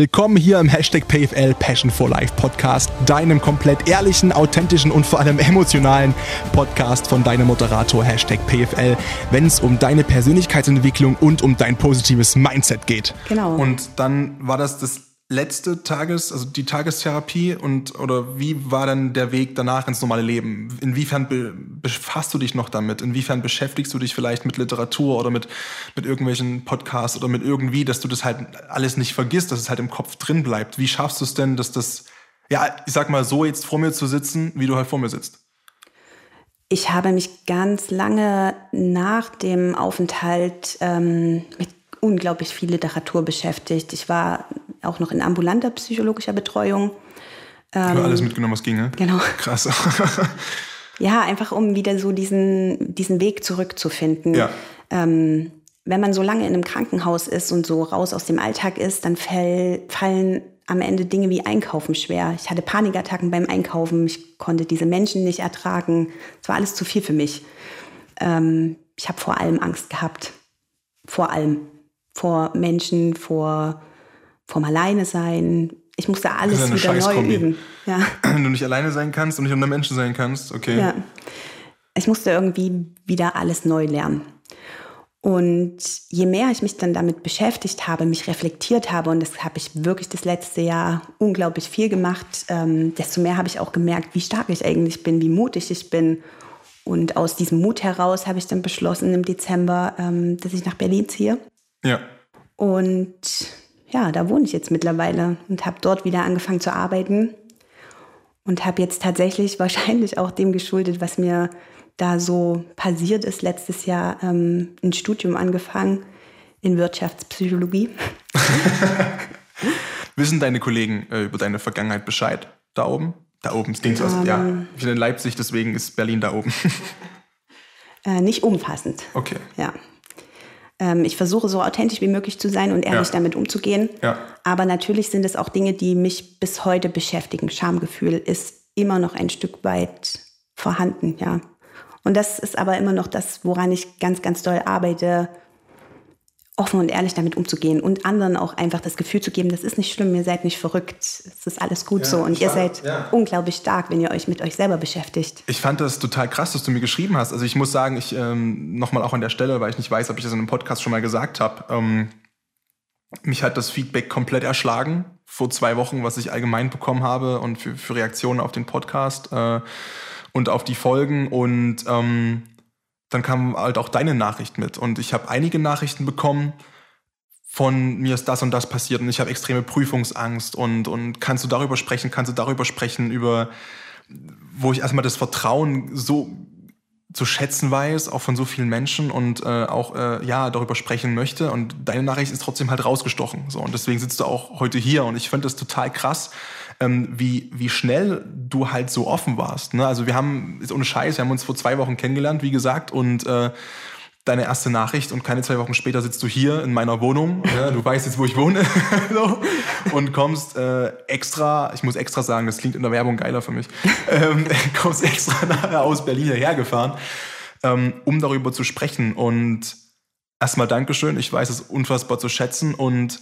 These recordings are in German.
Willkommen hier im Hashtag PFL Passion for Life Podcast, deinem komplett ehrlichen, authentischen und vor allem emotionalen Podcast von deinem Moderator Hashtag PFL, wenn es um deine Persönlichkeitsentwicklung und um dein positives Mindset geht. Genau. Und dann war das das letzte Tages, also die Tagestherapie und oder wie war dann der Weg danach ins normale Leben? Inwiefern be, befasst du dich noch damit? Inwiefern beschäftigst du dich vielleicht mit Literatur oder mit, mit irgendwelchen Podcasts oder mit irgendwie, dass du das halt alles nicht vergisst, dass es halt im Kopf drin bleibt? Wie schaffst du es denn, dass das, ja, ich sag mal so jetzt vor mir zu sitzen, wie du halt vor mir sitzt? Ich habe mich ganz lange nach dem Aufenthalt ähm, mit unglaublich viel Literatur beschäftigt. Ich war auch noch in ambulanter psychologischer Betreuung. Ähm, alles mitgenommen, was ging, ne? Genau. Krass. ja, einfach um wieder so diesen, diesen Weg zurückzufinden. Ja. Ähm, wenn man so lange in einem Krankenhaus ist und so raus aus dem Alltag ist, dann fall, fallen am Ende Dinge wie Einkaufen schwer. Ich hatte Panikattacken beim Einkaufen, ich konnte diese Menschen nicht ertragen. Es war alles zu viel für mich. Ähm, ich habe vor allem Angst gehabt. Vor allem. Vor Menschen, vor vom Alleine sein. Ich musste alles wieder neu üben. Ja. Wenn du nicht alleine sein kannst und nicht unter Menschen sein kannst, okay. Ja. Ich musste irgendwie wieder alles neu lernen. Und je mehr ich mich dann damit beschäftigt habe, mich reflektiert habe, und das habe ich wirklich das letzte Jahr unglaublich viel gemacht, ähm, desto mehr habe ich auch gemerkt, wie stark ich eigentlich bin, wie mutig ich bin. Und aus diesem Mut heraus habe ich dann beschlossen im Dezember, ähm, dass ich nach Berlin ziehe. Ja. Und ja, da wohne ich jetzt mittlerweile und habe dort wieder angefangen zu arbeiten und habe jetzt tatsächlich wahrscheinlich auch dem geschuldet, was mir da so passiert ist, letztes Jahr ähm, ein Studium angefangen in Wirtschaftspsychologie. Wissen deine Kollegen äh, über deine Vergangenheit Bescheid da oben? Da oben, es klingt so, um, ja. Ähm. Ich bin in Leipzig, deswegen ist Berlin da oben. äh, nicht umfassend. Okay. Ja. Ähm, ich versuche so authentisch wie möglich zu sein und ehrlich ja. damit umzugehen. Ja. Aber natürlich sind es auch Dinge, die mich bis heute beschäftigen. Schamgefühl ist immer noch ein Stück weit vorhanden, ja. Und das ist aber immer noch das, woran ich ganz, ganz doll arbeite, offen und ehrlich damit umzugehen und anderen auch einfach das Gefühl zu geben, das ist nicht schlimm, ihr seid nicht verrückt, es ist alles gut ja, so und ihr seid ja. unglaublich stark, wenn ihr euch mit euch selber beschäftigt. Ich fand das total krass, dass du mir geschrieben hast. Also ich muss sagen, ich ähm, nochmal auch an der Stelle, weil ich nicht weiß, ob ich das in einem Podcast schon mal gesagt habe, ähm, mich hat das Feedback komplett erschlagen vor zwei Wochen, was ich allgemein bekommen habe und für, für Reaktionen auf den Podcast äh, und auf die Folgen und ähm, dann kam halt auch deine Nachricht mit. Und ich habe einige Nachrichten bekommen von mir ist das und das passiert und ich habe extreme Prüfungsangst und, und kannst du darüber sprechen, kannst du darüber sprechen, über wo ich erstmal das Vertrauen so zu schätzen weiß, auch von so vielen Menschen und äh, auch äh, ja darüber sprechen möchte. Und deine Nachricht ist trotzdem halt rausgestochen. So und deswegen sitzt du auch heute hier und ich finde das total krass, ähm, wie, wie schnell du halt so offen warst. Ne? Also wir haben, ist ohne Scheiß, wir haben uns vor zwei Wochen kennengelernt, wie gesagt, und äh, deine erste Nachricht und keine zwei Wochen später sitzt du hier in meiner Wohnung. Ja, du weißt jetzt, wo ich wohne. so, und kommst äh, extra, ich muss extra sagen, das klingt in der Werbung geiler für mich, ähm, kommst extra nachher aus Berlin hierher gefahren, ähm, um darüber zu sprechen. Und erstmal Dankeschön. Ich weiß es unfassbar zu schätzen und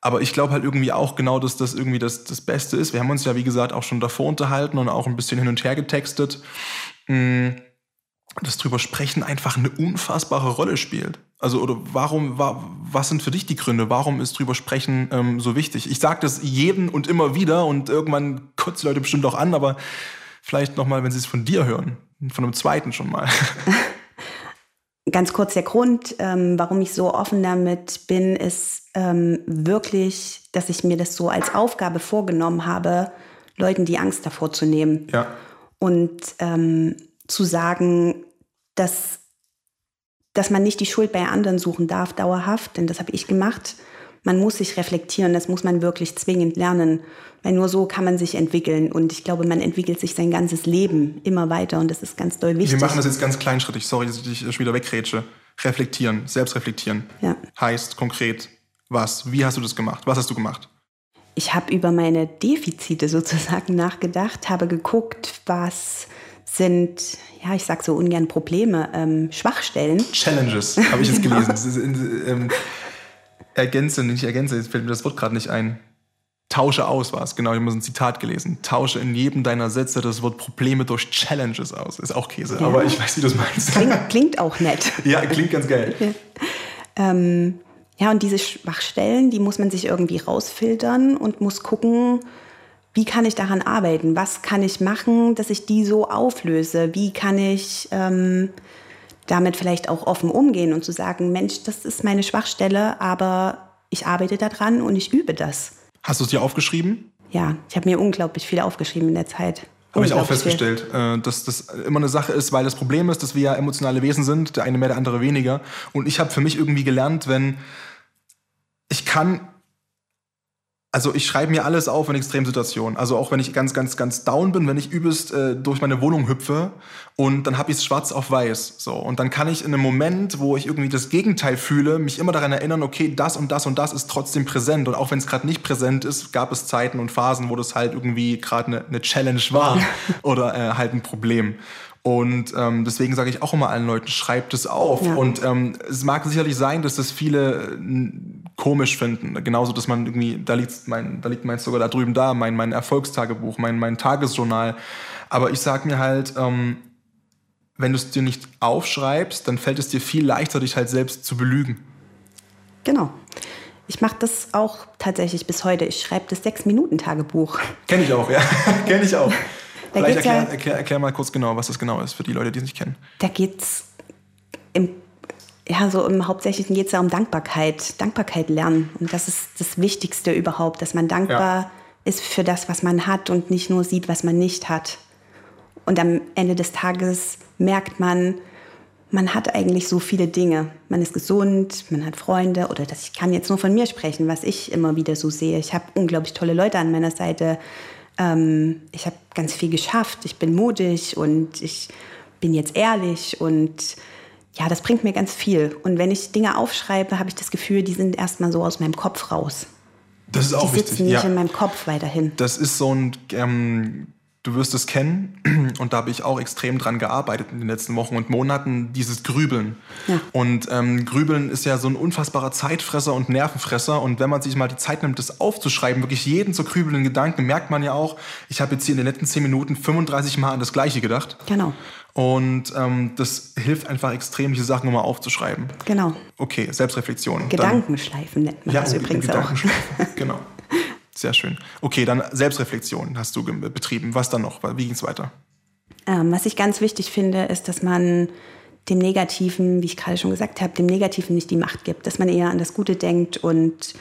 aber ich glaube halt irgendwie auch genau, dass das irgendwie das, das Beste ist. Wir haben uns ja, wie gesagt, auch schon davor unterhalten und auch ein bisschen hin und her getextet, mm, dass drüber sprechen einfach eine unfassbare Rolle spielt. Also, oder warum, was sind für dich die Gründe? Warum ist drüber sprechen ähm, so wichtig? Ich sage das jeden und immer wieder und irgendwann die Leute bestimmt auch an, aber vielleicht nochmal, wenn sie es von dir hören, von einem zweiten schon mal. Ganz kurz der Grund, ähm, warum ich so offen damit bin, ist ähm, wirklich, dass ich mir das so als Aufgabe vorgenommen habe, Leuten die Angst davor zu nehmen. Ja. Und ähm, zu sagen, dass, dass man nicht die Schuld bei anderen suchen darf, dauerhaft, denn das habe ich gemacht, man muss sich reflektieren, das muss man wirklich zwingend lernen, weil nur so kann man sich entwickeln und ich glaube, man entwickelt sich sein ganzes Leben immer weiter und das ist ganz doll wichtig. Wir machen das jetzt ganz kleinschrittig, sorry, dass ich dich schon wieder wegrätsche. Reflektieren, selbst reflektieren. Ja. Heißt konkret, was? Wie hast du das gemacht? Was hast du gemacht? Ich habe über meine Defizite sozusagen nachgedacht, habe geguckt, was sind, ja, ich sag so ungern Probleme, ähm, Schwachstellen. Challenges, habe ich jetzt genau. gelesen. Ähm, ergänze, nicht ergänze, jetzt fällt mir das Wort gerade nicht ein. Tausche aus war es, genau, ich habe ein Zitat gelesen. Tausche in jedem deiner Sätze das Wort Probleme durch Challenges aus. Ist auch Käse, ja. aber ich weiß, wie du es meinst. Klingt, klingt, auch nett. ja, klingt ganz geil. Ja. Ähm, ja, und diese Schwachstellen, die muss man sich irgendwie rausfiltern und muss gucken, wie kann ich daran arbeiten? Was kann ich machen, dass ich die so auflöse? Wie kann ich ähm, damit vielleicht auch offen umgehen und zu sagen, Mensch, das ist meine Schwachstelle, aber ich arbeite daran und ich übe das. Hast du es dir aufgeschrieben? Ja, ich habe mir unglaublich viel aufgeschrieben in der Zeit. Habe ich auch festgestellt. Äh, dass das immer eine Sache ist, weil das Problem ist, dass wir ja emotionale Wesen sind, der eine mehr, der andere weniger. Und ich habe für mich irgendwie gelernt, wenn ich kann also ich schreibe mir alles auf in Extremsituationen. Also auch wenn ich ganz, ganz, ganz down bin, wenn ich übelst äh, durch meine Wohnung hüpfe und dann habe ich es schwarz auf weiß. So. Und dann kann ich in einem Moment, wo ich irgendwie das Gegenteil fühle, mich immer daran erinnern, okay, das und das und das ist trotzdem präsent. Und auch wenn es gerade nicht präsent ist, gab es Zeiten und Phasen, wo das halt irgendwie gerade eine ne Challenge war oder äh, halt ein Problem. Und ähm, deswegen sage ich auch immer allen Leuten, schreibt es auf. Ja. Und ähm, es mag sicherlich sein, dass das viele äh, komisch finden. Genauso, dass man irgendwie, da liegt mein, da liegt meins sogar da drüben da, mein, mein Erfolgstagebuch, mein, mein Tagesjournal. Aber ich sage mir halt, ähm, wenn du es dir nicht aufschreibst, dann fällt es dir viel leichter, dich halt selbst zu belügen. Genau. Ich mache das auch tatsächlich bis heute. Ich schreibe das Sechs-Minuten-Tagebuch. Kenne ich auch, ja. Kenne ich auch. Vielleicht erklär, ja, erklär, erklär, mal kurz genau, was das genau ist für die Leute, die es nicht kennen. Da geht es im, ja, so im Hauptsächlichen geht es ja um Dankbarkeit, Dankbarkeit lernen. Und das ist das Wichtigste überhaupt, dass man dankbar ja. ist für das, was man hat und nicht nur sieht, was man nicht hat. Und am Ende des Tages merkt man, man hat eigentlich so viele Dinge. Man ist gesund, man hat Freunde oder das, ich kann jetzt nur von mir sprechen, was ich immer wieder so sehe. Ich habe unglaublich tolle Leute an meiner Seite. Ähm, ich habe ganz viel geschafft, ich bin mutig und ich bin jetzt ehrlich und ja, das bringt mir ganz viel. Und wenn ich Dinge aufschreibe, habe ich das Gefühl, die sind erstmal so aus meinem Kopf raus. Das ist auch die sitzen nicht ja. in meinem Kopf weiterhin. Das ist so ein ähm, Du wirst es kennen und da habe ich auch extrem dran gearbeitet in den letzten Wochen und Monaten, dieses Grübeln. Ja. Und ähm, Grübeln ist ja so ein unfassbarer Zeitfresser und Nervenfresser und wenn man sich mal die Zeit nimmt, das aufzuschreiben, wirklich jeden zu grübelnden Gedanken, merkt man ja auch, ich habe jetzt hier in den letzten zehn Minuten 35 Mal an das Gleiche gedacht. Genau. Und ähm, das hilft einfach extrem, diese Sachen nochmal aufzuschreiben. Genau. Okay, Selbstreflexion. Gedankenschleifen nennt man ja, das übrigens auch. genau. Sehr schön. Okay, dann Selbstreflexion hast du betrieben. Was dann noch? Wie ging es weiter? Ähm, was ich ganz wichtig finde, ist, dass man dem Negativen, wie ich gerade schon gesagt habe, dem Negativen nicht die Macht gibt, dass man eher an das Gute denkt und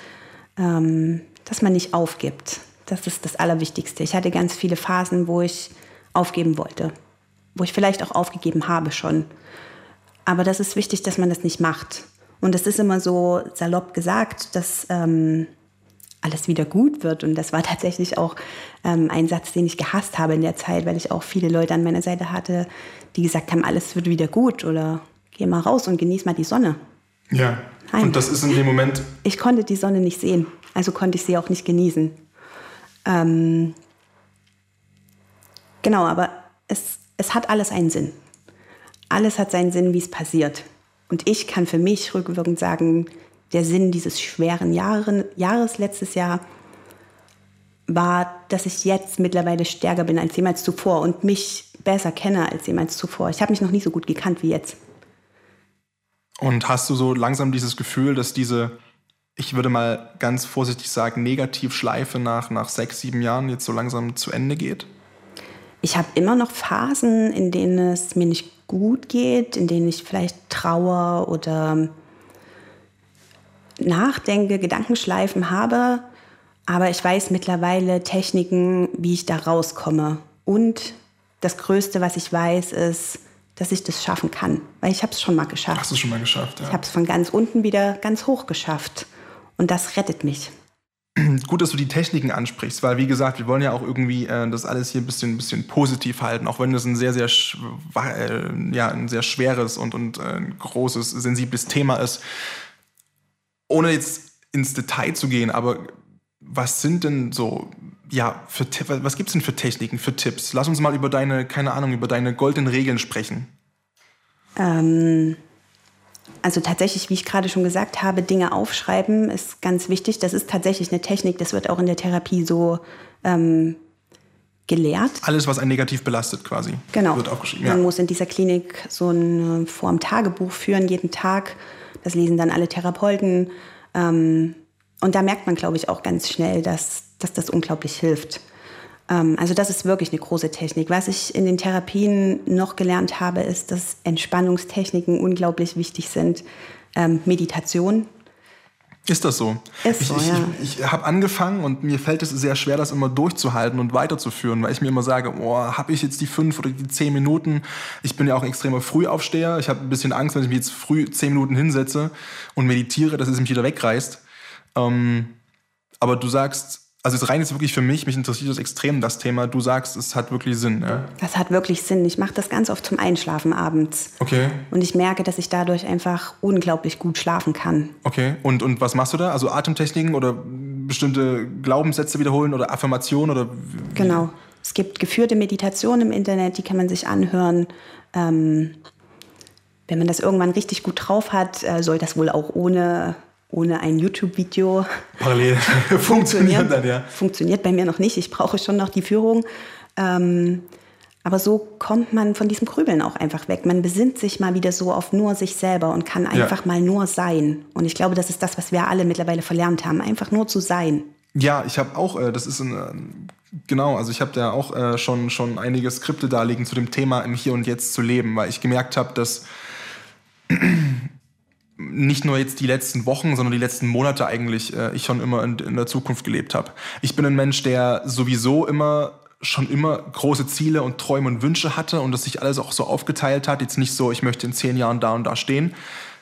ähm, dass man nicht aufgibt. Das ist das Allerwichtigste. Ich hatte ganz viele Phasen, wo ich aufgeben wollte, wo ich vielleicht auch aufgegeben habe schon. Aber das ist wichtig, dass man das nicht macht. Und es ist immer so salopp gesagt, dass ähm, alles wieder gut wird. Und das war tatsächlich auch ähm, ein Satz, den ich gehasst habe in der Zeit, weil ich auch viele Leute an meiner Seite hatte, die gesagt haben, alles wird wieder gut oder geh mal raus und genieß mal die Sonne. Ja. Nein. Und das ist in dem Moment. Ich konnte die Sonne nicht sehen, also konnte ich sie auch nicht genießen. Ähm, genau, aber es, es hat alles einen Sinn. Alles hat seinen Sinn, wie es passiert. Und ich kann für mich rückwirkend sagen, der Sinn dieses schweren Jahren, Jahres letztes Jahr war, dass ich jetzt mittlerweile stärker bin als jemals zuvor und mich besser kenne als jemals zuvor. Ich habe mich noch nie so gut gekannt wie jetzt. Und hast du so langsam dieses Gefühl, dass diese, ich würde mal ganz vorsichtig sagen, Negativschleife nach, nach sechs, sieben Jahren jetzt so langsam zu Ende geht? Ich habe immer noch Phasen, in denen es mir nicht gut geht, in denen ich vielleicht Trauer oder nachdenke, Gedankenschleifen habe, aber ich weiß mittlerweile Techniken, wie ich da rauskomme. Und das Größte, was ich weiß, ist, dass ich das schaffen kann, weil ich habe es schon mal geschafft. Hast du schon mal geschafft, ja. Ich habe es von ganz unten wieder ganz hoch geschafft und das rettet mich. Gut, dass du die Techniken ansprichst, weil wie gesagt, wir wollen ja auch irgendwie äh, das alles hier ein bisschen, ein bisschen positiv halten, auch wenn das ein sehr, sehr, äh, ja, ein sehr schweres und, und äh, großes, sensibles Thema ist ohne jetzt ins Detail zu gehen, aber was sind denn so, ja, für, was gibt es denn für Techniken, für Tipps? Lass uns mal über deine, keine Ahnung, über deine goldenen Regeln sprechen. Ähm, also tatsächlich, wie ich gerade schon gesagt habe, Dinge aufschreiben ist ganz wichtig. Das ist tatsächlich eine Technik, das wird auch in der Therapie so ähm, gelehrt. Alles, was ein negativ belastet quasi, genau. wird aufgeschrieben. Man Ja. muss in dieser Klinik so eine Form Tagebuch führen, jeden Tag. Das lesen dann alle Therapeuten. Ähm, und da merkt man, glaube ich, auch ganz schnell, dass, dass das unglaublich hilft. Ähm, also das ist wirklich eine große Technik. Was ich in den Therapien noch gelernt habe, ist, dass Entspannungstechniken unglaublich wichtig sind. Ähm, Meditation. Ist das so? Ist ich so, ich, ja. ich, ich habe angefangen und mir fällt es sehr schwer, das immer durchzuhalten und weiterzuführen, weil ich mir immer sage, oh, habe ich jetzt die fünf oder die zehn Minuten? Ich bin ja auch ein extremer Frühaufsteher. Ich habe ein bisschen Angst, wenn ich mich jetzt früh zehn Minuten hinsetze und meditiere, dass es mich wieder wegreißt. Ähm, aber du sagst, also es rein jetzt wirklich für mich, mich interessiert das extrem, das Thema. Du sagst, es hat wirklich Sinn. Ja? Das hat wirklich Sinn. Ich mache das ganz oft zum Einschlafen abends. Okay, Und ich merke, dass ich dadurch einfach unglaublich gut schlafen kann. okay. Und, und was machst du da? Also Atemtechniken oder bestimmte Glaubenssätze wiederholen oder Affirmationen oder Genau. Es gibt geführte Meditationen im Internet, die kann man sich anhören. Ähm, wenn man das irgendwann richtig gut drauf hat, äh, soll das wohl auch ohne, ohne ein YouTube-Video parallel funktionieren dann, ja. Funktioniert bei mir noch nicht. Ich brauche schon noch die Führung. Ähm, aber so kommt man von diesem Grübeln auch einfach weg. Man besinnt sich mal wieder so auf nur sich selber und kann einfach mal nur sein. Und ich glaube, das ist das, was wir alle mittlerweile verlernt haben, einfach nur zu sein. Ja, ich habe auch, äh, das ist ein, ähm, genau, also ich habe da auch äh, schon, schon einige Skripte darlegen zu dem Thema im Hier und Jetzt zu leben, weil ich gemerkt habe, dass nicht nur jetzt die letzten Wochen, sondern die letzten Monate eigentlich äh, ich schon immer in, in der Zukunft gelebt habe. Ich bin ein Mensch, der sowieso immer schon immer große Ziele und Träume und Wünsche hatte und das sich alles auch so aufgeteilt hat. Jetzt nicht so, ich möchte in zehn Jahren da und da stehen.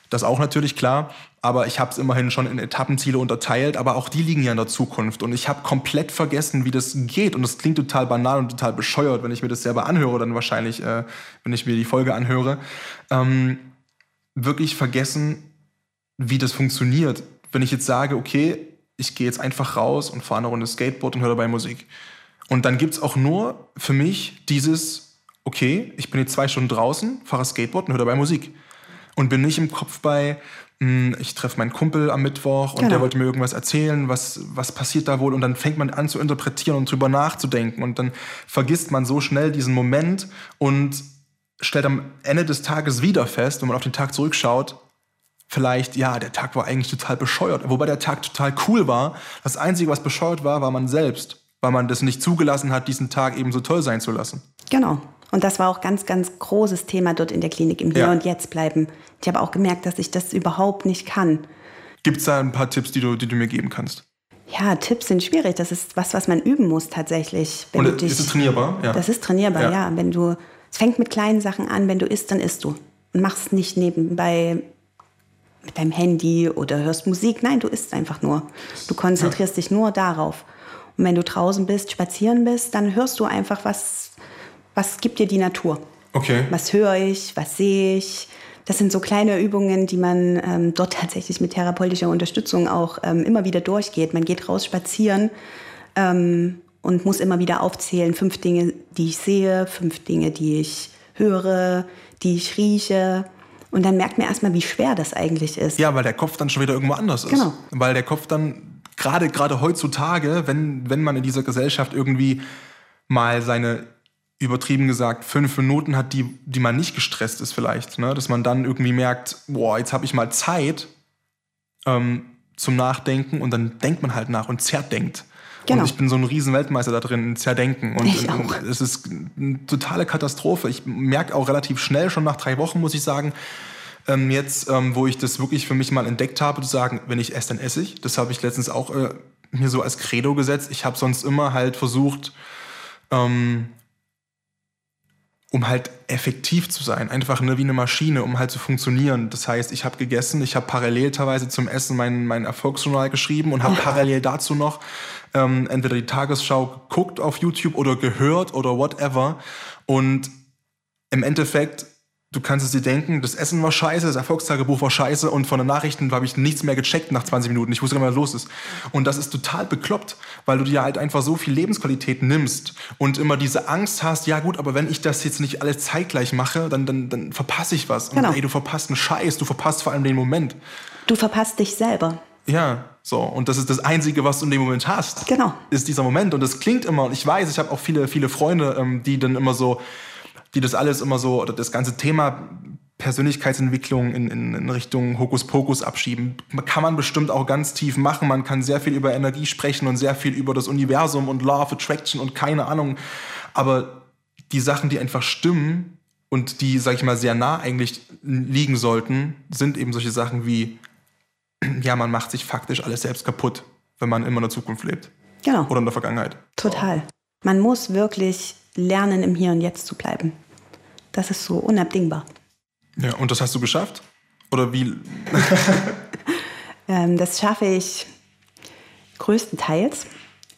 Das auch natürlich klar, aber ich habe es immerhin schon in Etappenziele unterteilt, aber auch die liegen ja in der Zukunft und ich habe komplett vergessen, wie das geht und das klingt total banal und total bescheuert, wenn ich mir das selber anhöre, dann wahrscheinlich, äh, wenn ich mir die Folge anhöre, ähm, wirklich vergessen, wie das funktioniert. Wenn ich jetzt sage, okay, ich gehe jetzt einfach raus und fahre eine Runde Skateboard und höre dabei Musik. Und dann gibt's auch nur für mich dieses, okay, ich bin jetzt zwei Stunden draußen, fahre Skateboard und höre dabei Musik. Und bin nicht im Kopf bei, hm, ich treffe meinen Kumpel am Mittwoch und Genau. der wollte mir irgendwas erzählen, was, was passiert da wohl? Und dann fängt man an zu interpretieren und drüber nachzudenken. Und dann vergisst man so schnell diesen Moment und stellt am Ende des Tages wieder fest, wenn man auf den Tag zurückschaut, vielleicht, ja, der Tag war eigentlich total bescheuert. Wobei der Tag total cool war. Das Einzige, was bescheuert war, war man selbst. Weil man das nicht zugelassen hat, diesen Tag eben so toll sein zu lassen. Genau. Und das war auch ganz, ganz großes Thema dort in der Klinik, im Hier Ja. und Jetzt bleiben. Ich habe auch gemerkt, dass ich das überhaupt nicht kann. Gibt's da ein paar Tipps, die du, die du mir geben kannst? Ja, Tipps sind schwierig. Das ist was, was man üben muss tatsächlich. Wenn Und du ist es trainierbar? Ja. Das ist trainierbar, Ja. ja. Wenn du, es fängt mit kleinen Sachen an. Wenn du isst, dann isst du. Und machst nicht nebenbei mit deinem Handy oder hörst Musik. Nein, du isst einfach nur. Du konzentrierst dich nur darauf. Und wenn du draußen bist, spazieren bist, dann hörst du einfach, was, was gibt dir die Natur. Okay. Was höre ich, was sehe ich. Das sind so kleine Übungen, die man ähm, dort tatsächlich mit therapeutischer Unterstützung auch ähm, immer wieder durchgeht. Man geht raus spazieren ähm, und muss immer wieder aufzählen, fünf Dinge, die ich sehe, fünf Dinge, die ich höre, die ich rieche. Und dann merkt man erstmal, wie schwer das eigentlich ist. Ja, weil der Kopf dann schon wieder irgendwo anders ist. Genau. Weil der Kopf dann, gerade gerade heutzutage, wenn, wenn man in dieser Gesellschaft irgendwie mal seine, übertrieben gesagt, fünf Minuten hat, die, die man nicht gestresst ist vielleicht, ne? dass man dann irgendwie merkt, boah, jetzt habe ich mal Zeit ähm, zum Nachdenken und dann denkt man halt nach und zerdenkt. Genau. Und ich bin so ein riesen Weltmeister da drin, in Zerdenken. Und, Ich auch. es ist eine totale Katastrophe. Ich merke auch relativ schnell, schon nach drei Wochen, muss ich sagen, ähm, jetzt, ähm, wo ich das wirklich für mich mal entdeckt habe, zu sagen, wenn ich esse, dann esse ich. Das habe ich letztens auch äh, mir so als Credo gesetzt. Ich habe sonst immer halt versucht, ähm, um halt effektiv zu sein, einfach ne, wie eine Maschine, um halt zu funktionieren. Das heißt, ich habe gegessen, ich habe parallel teilweise zum Essen mein, mein Erfolgsjournal geschrieben und habe parallel dazu noch ähm, entweder die Tagesschau geguckt auf YouTube oder gehört oder whatever. Und im Endeffekt du kannst es dir denken, das Essen war scheiße, das Erfolgstagebuch war scheiße und von den Nachrichten habe ich nichts mehr gecheckt nach 20 Minuten. Ich wusste gar nicht, was los ist. Und das ist total bekloppt, weil du dir halt einfach so viel Lebensqualität nimmst und immer diese Angst hast, ja gut, aber wenn ich das jetzt nicht alles zeitgleich mache, dann, dann, dann verpasse ich was. Genau. Und ey, du verpasst einen Scheiß, du verpasst vor allem den Moment. Du verpasst dich selber. Ja, so. Und das ist das Einzige, was du in dem Moment hast. Genau. Ist dieser Moment. Und das klingt immer, und ich weiß, ich habe auch viele, viele Freunde, ähm, die dann immer so, die das alles immer so, oder das ganze Thema Persönlichkeitsentwicklung in, in, in Richtung Hokuspokus abschieben. Kann man bestimmt auch ganz tief machen. Man kann sehr viel über Energie sprechen und sehr viel über das Universum und Law of Attraction und keine Ahnung. Aber die Sachen, die einfach stimmen und die, sag ich mal, sehr nah eigentlich liegen sollten, sind eben solche Sachen wie, ja, man macht sich faktisch alles selbst kaputt, wenn man immer in der Zukunft lebt. Genau. Oder in der Vergangenheit. Total. Man muss wirklich lernen, im Hier und Jetzt zu bleiben. Das ist so unabdingbar. Ja, und das hast du geschafft? Oder wie? Ähm, das schaffe ich größtenteils.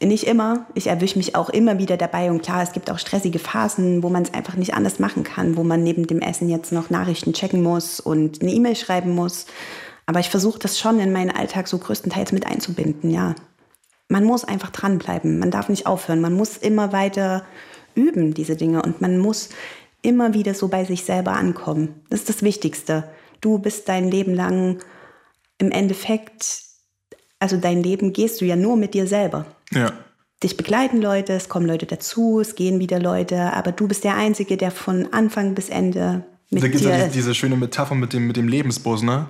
Nicht immer. Ich erwische mich auch immer wieder dabei. Und klar, es gibt auch stressige Phasen, wo man es einfach nicht anders machen kann, wo man neben dem Essen jetzt noch Nachrichten checken muss und eine E-Mail schreiben muss. Aber ich versuche das schon in meinen Alltag so größtenteils mit einzubinden, ja. Man muss einfach dranbleiben. Man darf nicht aufhören. Man muss immer weiter üben, diese Dinge. Und man muss immer wieder so bei sich selber ankommen. Das ist das Wichtigste. Du bist dein Leben lang im Endeffekt, also dein Leben gehst du ja nur mit dir selber. Ja. Dich begleiten Leute, es kommen Leute dazu, es gehen wieder Leute, aber du bist der Einzige, der von Anfang bis Ende mit Da gibt es dir ja die- diese schöne Metapher mit dem, mit dem Lebensbus, ne?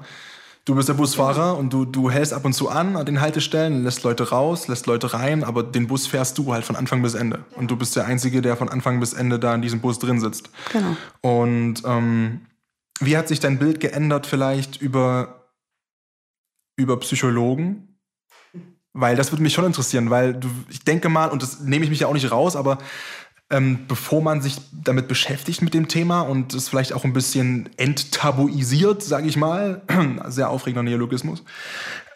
Du bist der Busfahrer und du, du hältst ab und zu an an den Haltestellen, lässt Leute raus, lässt Leute rein, aber den Bus fährst du halt von Anfang bis Ende. Und du bist der Einzige, der von Anfang bis Ende da in diesem Bus drin sitzt. Genau. Und ähm, wie hat sich dein Bild geändert vielleicht über, über Psychologen? Weil das würde mich schon interessieren, weil du, ich denke mal, und das nehme ich mich ja auch nicht raus, aber ähm, bevor man sich damit beschäftigt mit dem Thema und es vielleicht auch ein bisschen enttabuisiert, sage ich mal, sehr aufregender Neologismus,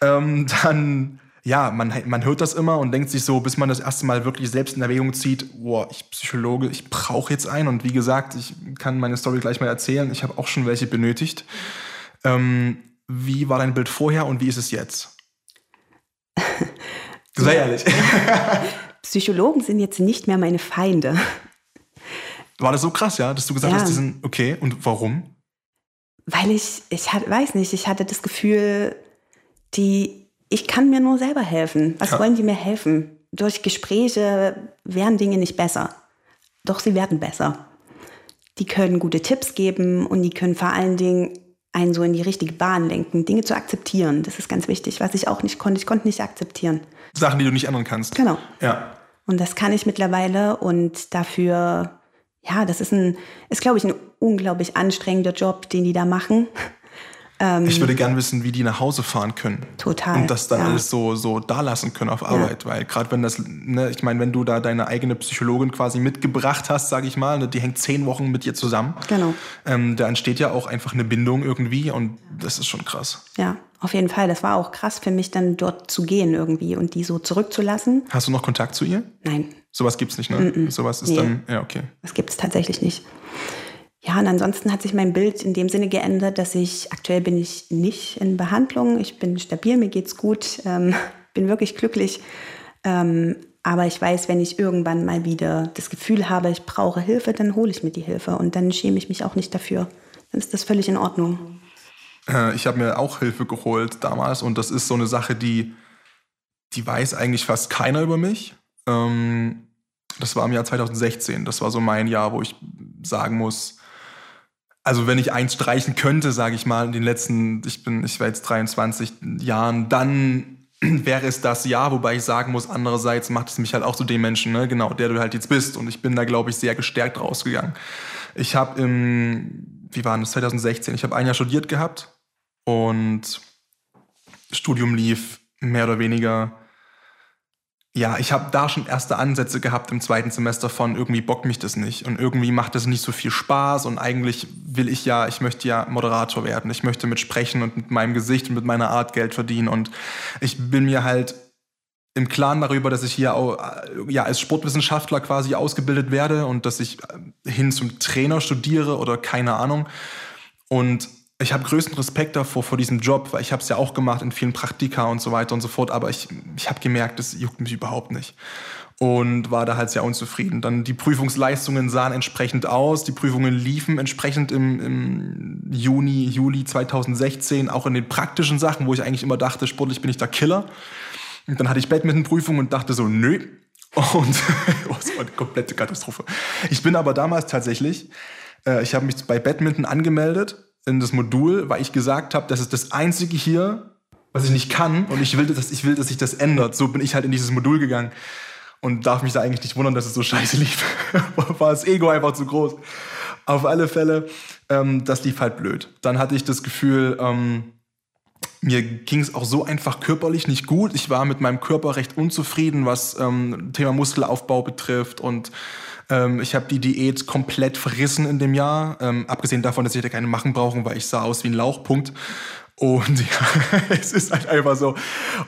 ähm, dann ja, man, man hört das immer und denkt sich so, bis man das erste Mal wirklich selbst in Erwägung zieht, boah, ich Psychologe, ich brauche jetzt einen. Und wie gesagt, ich kann meine Story gleich mal erzählen. Ich habe auch schon welche benötigt. Ähm, wie war dein Bild vorher und wie ist es jetzt? Sei ehrlich. Psychologen sind jetzt nicht mehr meine Feinde. War das so krass, ja, dass du gesagt Ja. hast, die sind okay und warum? Weil ich, ich hat, weiß nicht, ich hatte das Gefühl, die, ich kann mir nur selber helfen. Was Ja. wollen die mir helfen? Durch Gespräche werden Dinge nicht besser. Doch sie werden besser. Die können gute Tipps geben und die können vor allen Dingen einen so in die richtige Bahn lenken, Dinge zu akzeptieren. Das ist ganz wichtig, was ich auch nicht konnte. Ich konnte nicht akzeptieren. Sachen, die du nicht ändern kannst. Genau. Ja. Und das kann ich mittlerweile und dafür, ja, das ist ein, ist glaube ich ein unglaublich anstrengender Job, den die da machen. Ich würde gern wissen, wie die nach Hause fahren können. Total, Und das dann ja. alles so, so da lassen können auf Arbeit. Weil gerade wenn das, ne, ich meine, wenn du da deine eigene Psychologin quasi mitgebracht hast, sage ich mal, ne, die hängt zehn Wochen mit dir zusammen. Genau. Ähm, da entsteht ja auch einfach eine Bindung irgendwie und das ist schon krass. Ja, auf jeden Fall. Das war auch krass für mich, dann dort zu gehen irgendwie und die so zurückzulassen. Hast du noch Kontakt zu ihr? Nein, Sowas gibt's nicht, ne? Sowas ist Nee. dann, ja, okay. das gibt es tatsächlich nicht. Ja, und ansonsten hat sich mein Bild in dem Sinne geändert, dass ich aktuell bin ich nicht in Behandlung. Ich bin stabil, mir geht's gut, ähm, bin wirklich glücklich. Ähm, aber ich weiß, wenn ich irgendwann mal wieder das Gefühl habe, ich brauche Hilfe, dann hole ich mir die Hilfe und dann schäme ich mich auch nicht dafür. Dann ist das völlig in Ordnung. Äh, ich habe mir auch Hilfe geholt damals und das ist so eine Sache, die, die weiß eigentlich fast keiner über mich. Ähm, das war im Jahr 2016. Das war so mein Jahr, wo ich sagen muss, also wenn ich eins streichen könnte, sage ich mal, in den letzten, ich bin, ich war jetzt 23 Jahren, dann wäre es das Jahr, wobei ich sagen muss, andererseits macht es mich halt auch zu dem Menschen, ne, genau, der du halt jetzt bist. Und ich bin da, glaube ich, sehr gestärkt rausgegangen. Ich habe im, wie war das, 2016, ich habe ein Jahr studiert gehabt und Studium lief mehr oder weniger. Ja, ich habe da schon erste Ansätze gehabt im zweiten Semester von irgendwie bockt mich das nicht und irgendwie macht das nicht so viel Spaß und eigentlich will ich ja, ich möchte ja Moderator werden. Ich möchte mit Sprechen und mit meinem Gesicht und mit meiner Art Geld verdienen und ich bin mir halt im Klaren darüber, dass ich hier auch, äh, ja, als Sportwissenschaftler quasi ausgebildet werde und dass ich äh, hin zum Trainer studiere oder keine Ahnung. Und ich habe größten Respekt davor, vor diesem Job, weil ich habe es ja auch gemacht in vielen Praktika und so weiter und so fort, aber ich, ich habe gemerkt, das juckt mich überhaupt nicht. Und war da halt sehr unzufrieden. Dann die Prüfungsleistungen sahen entsprechend aus, die Prüfungen liefen entsprechend im, im Juni, Juli 2016, auch in den praktischen Sachen, wo ich eigentlich immer dachte, sportlich bin ich der Killer. Und dann hatte ich Badminton-Prüfung und dachte so, nö. Und oh, das war eine komplette Katastrophe. Ich bin aber damals tatsächlich, äh, ich habe mich bei Badminton angemeldet in das Modul, weil ich gesagt habe, das ist das Einzige hier, was ich nicht kann und ich will, dass, ich will, dass sich das ändert. So bin ich halt in dieses Modul gegangen und darf mich da eigentlich nicht wundern, dass es so scheiße lief. War das Ego einfach zu groß. Auf alle Fälle, ähm, das lief halt blöd. Dann hatte ich das Gefühl, ähm, mir ging es auch so einfach körperlich nicht gut. Ich war mit meinem Körper recht unzufrieden, was ähm, Thema Muskelaufbau betrifft und ähm, ich habe die Diät komplett verrissen in dem Jahr. Ähm, abgesehen davon, dass ich hätte keine machen brauchen, weil ich sah aus wie ein Lauchpunkt. Und ja, es ist halt einfach so.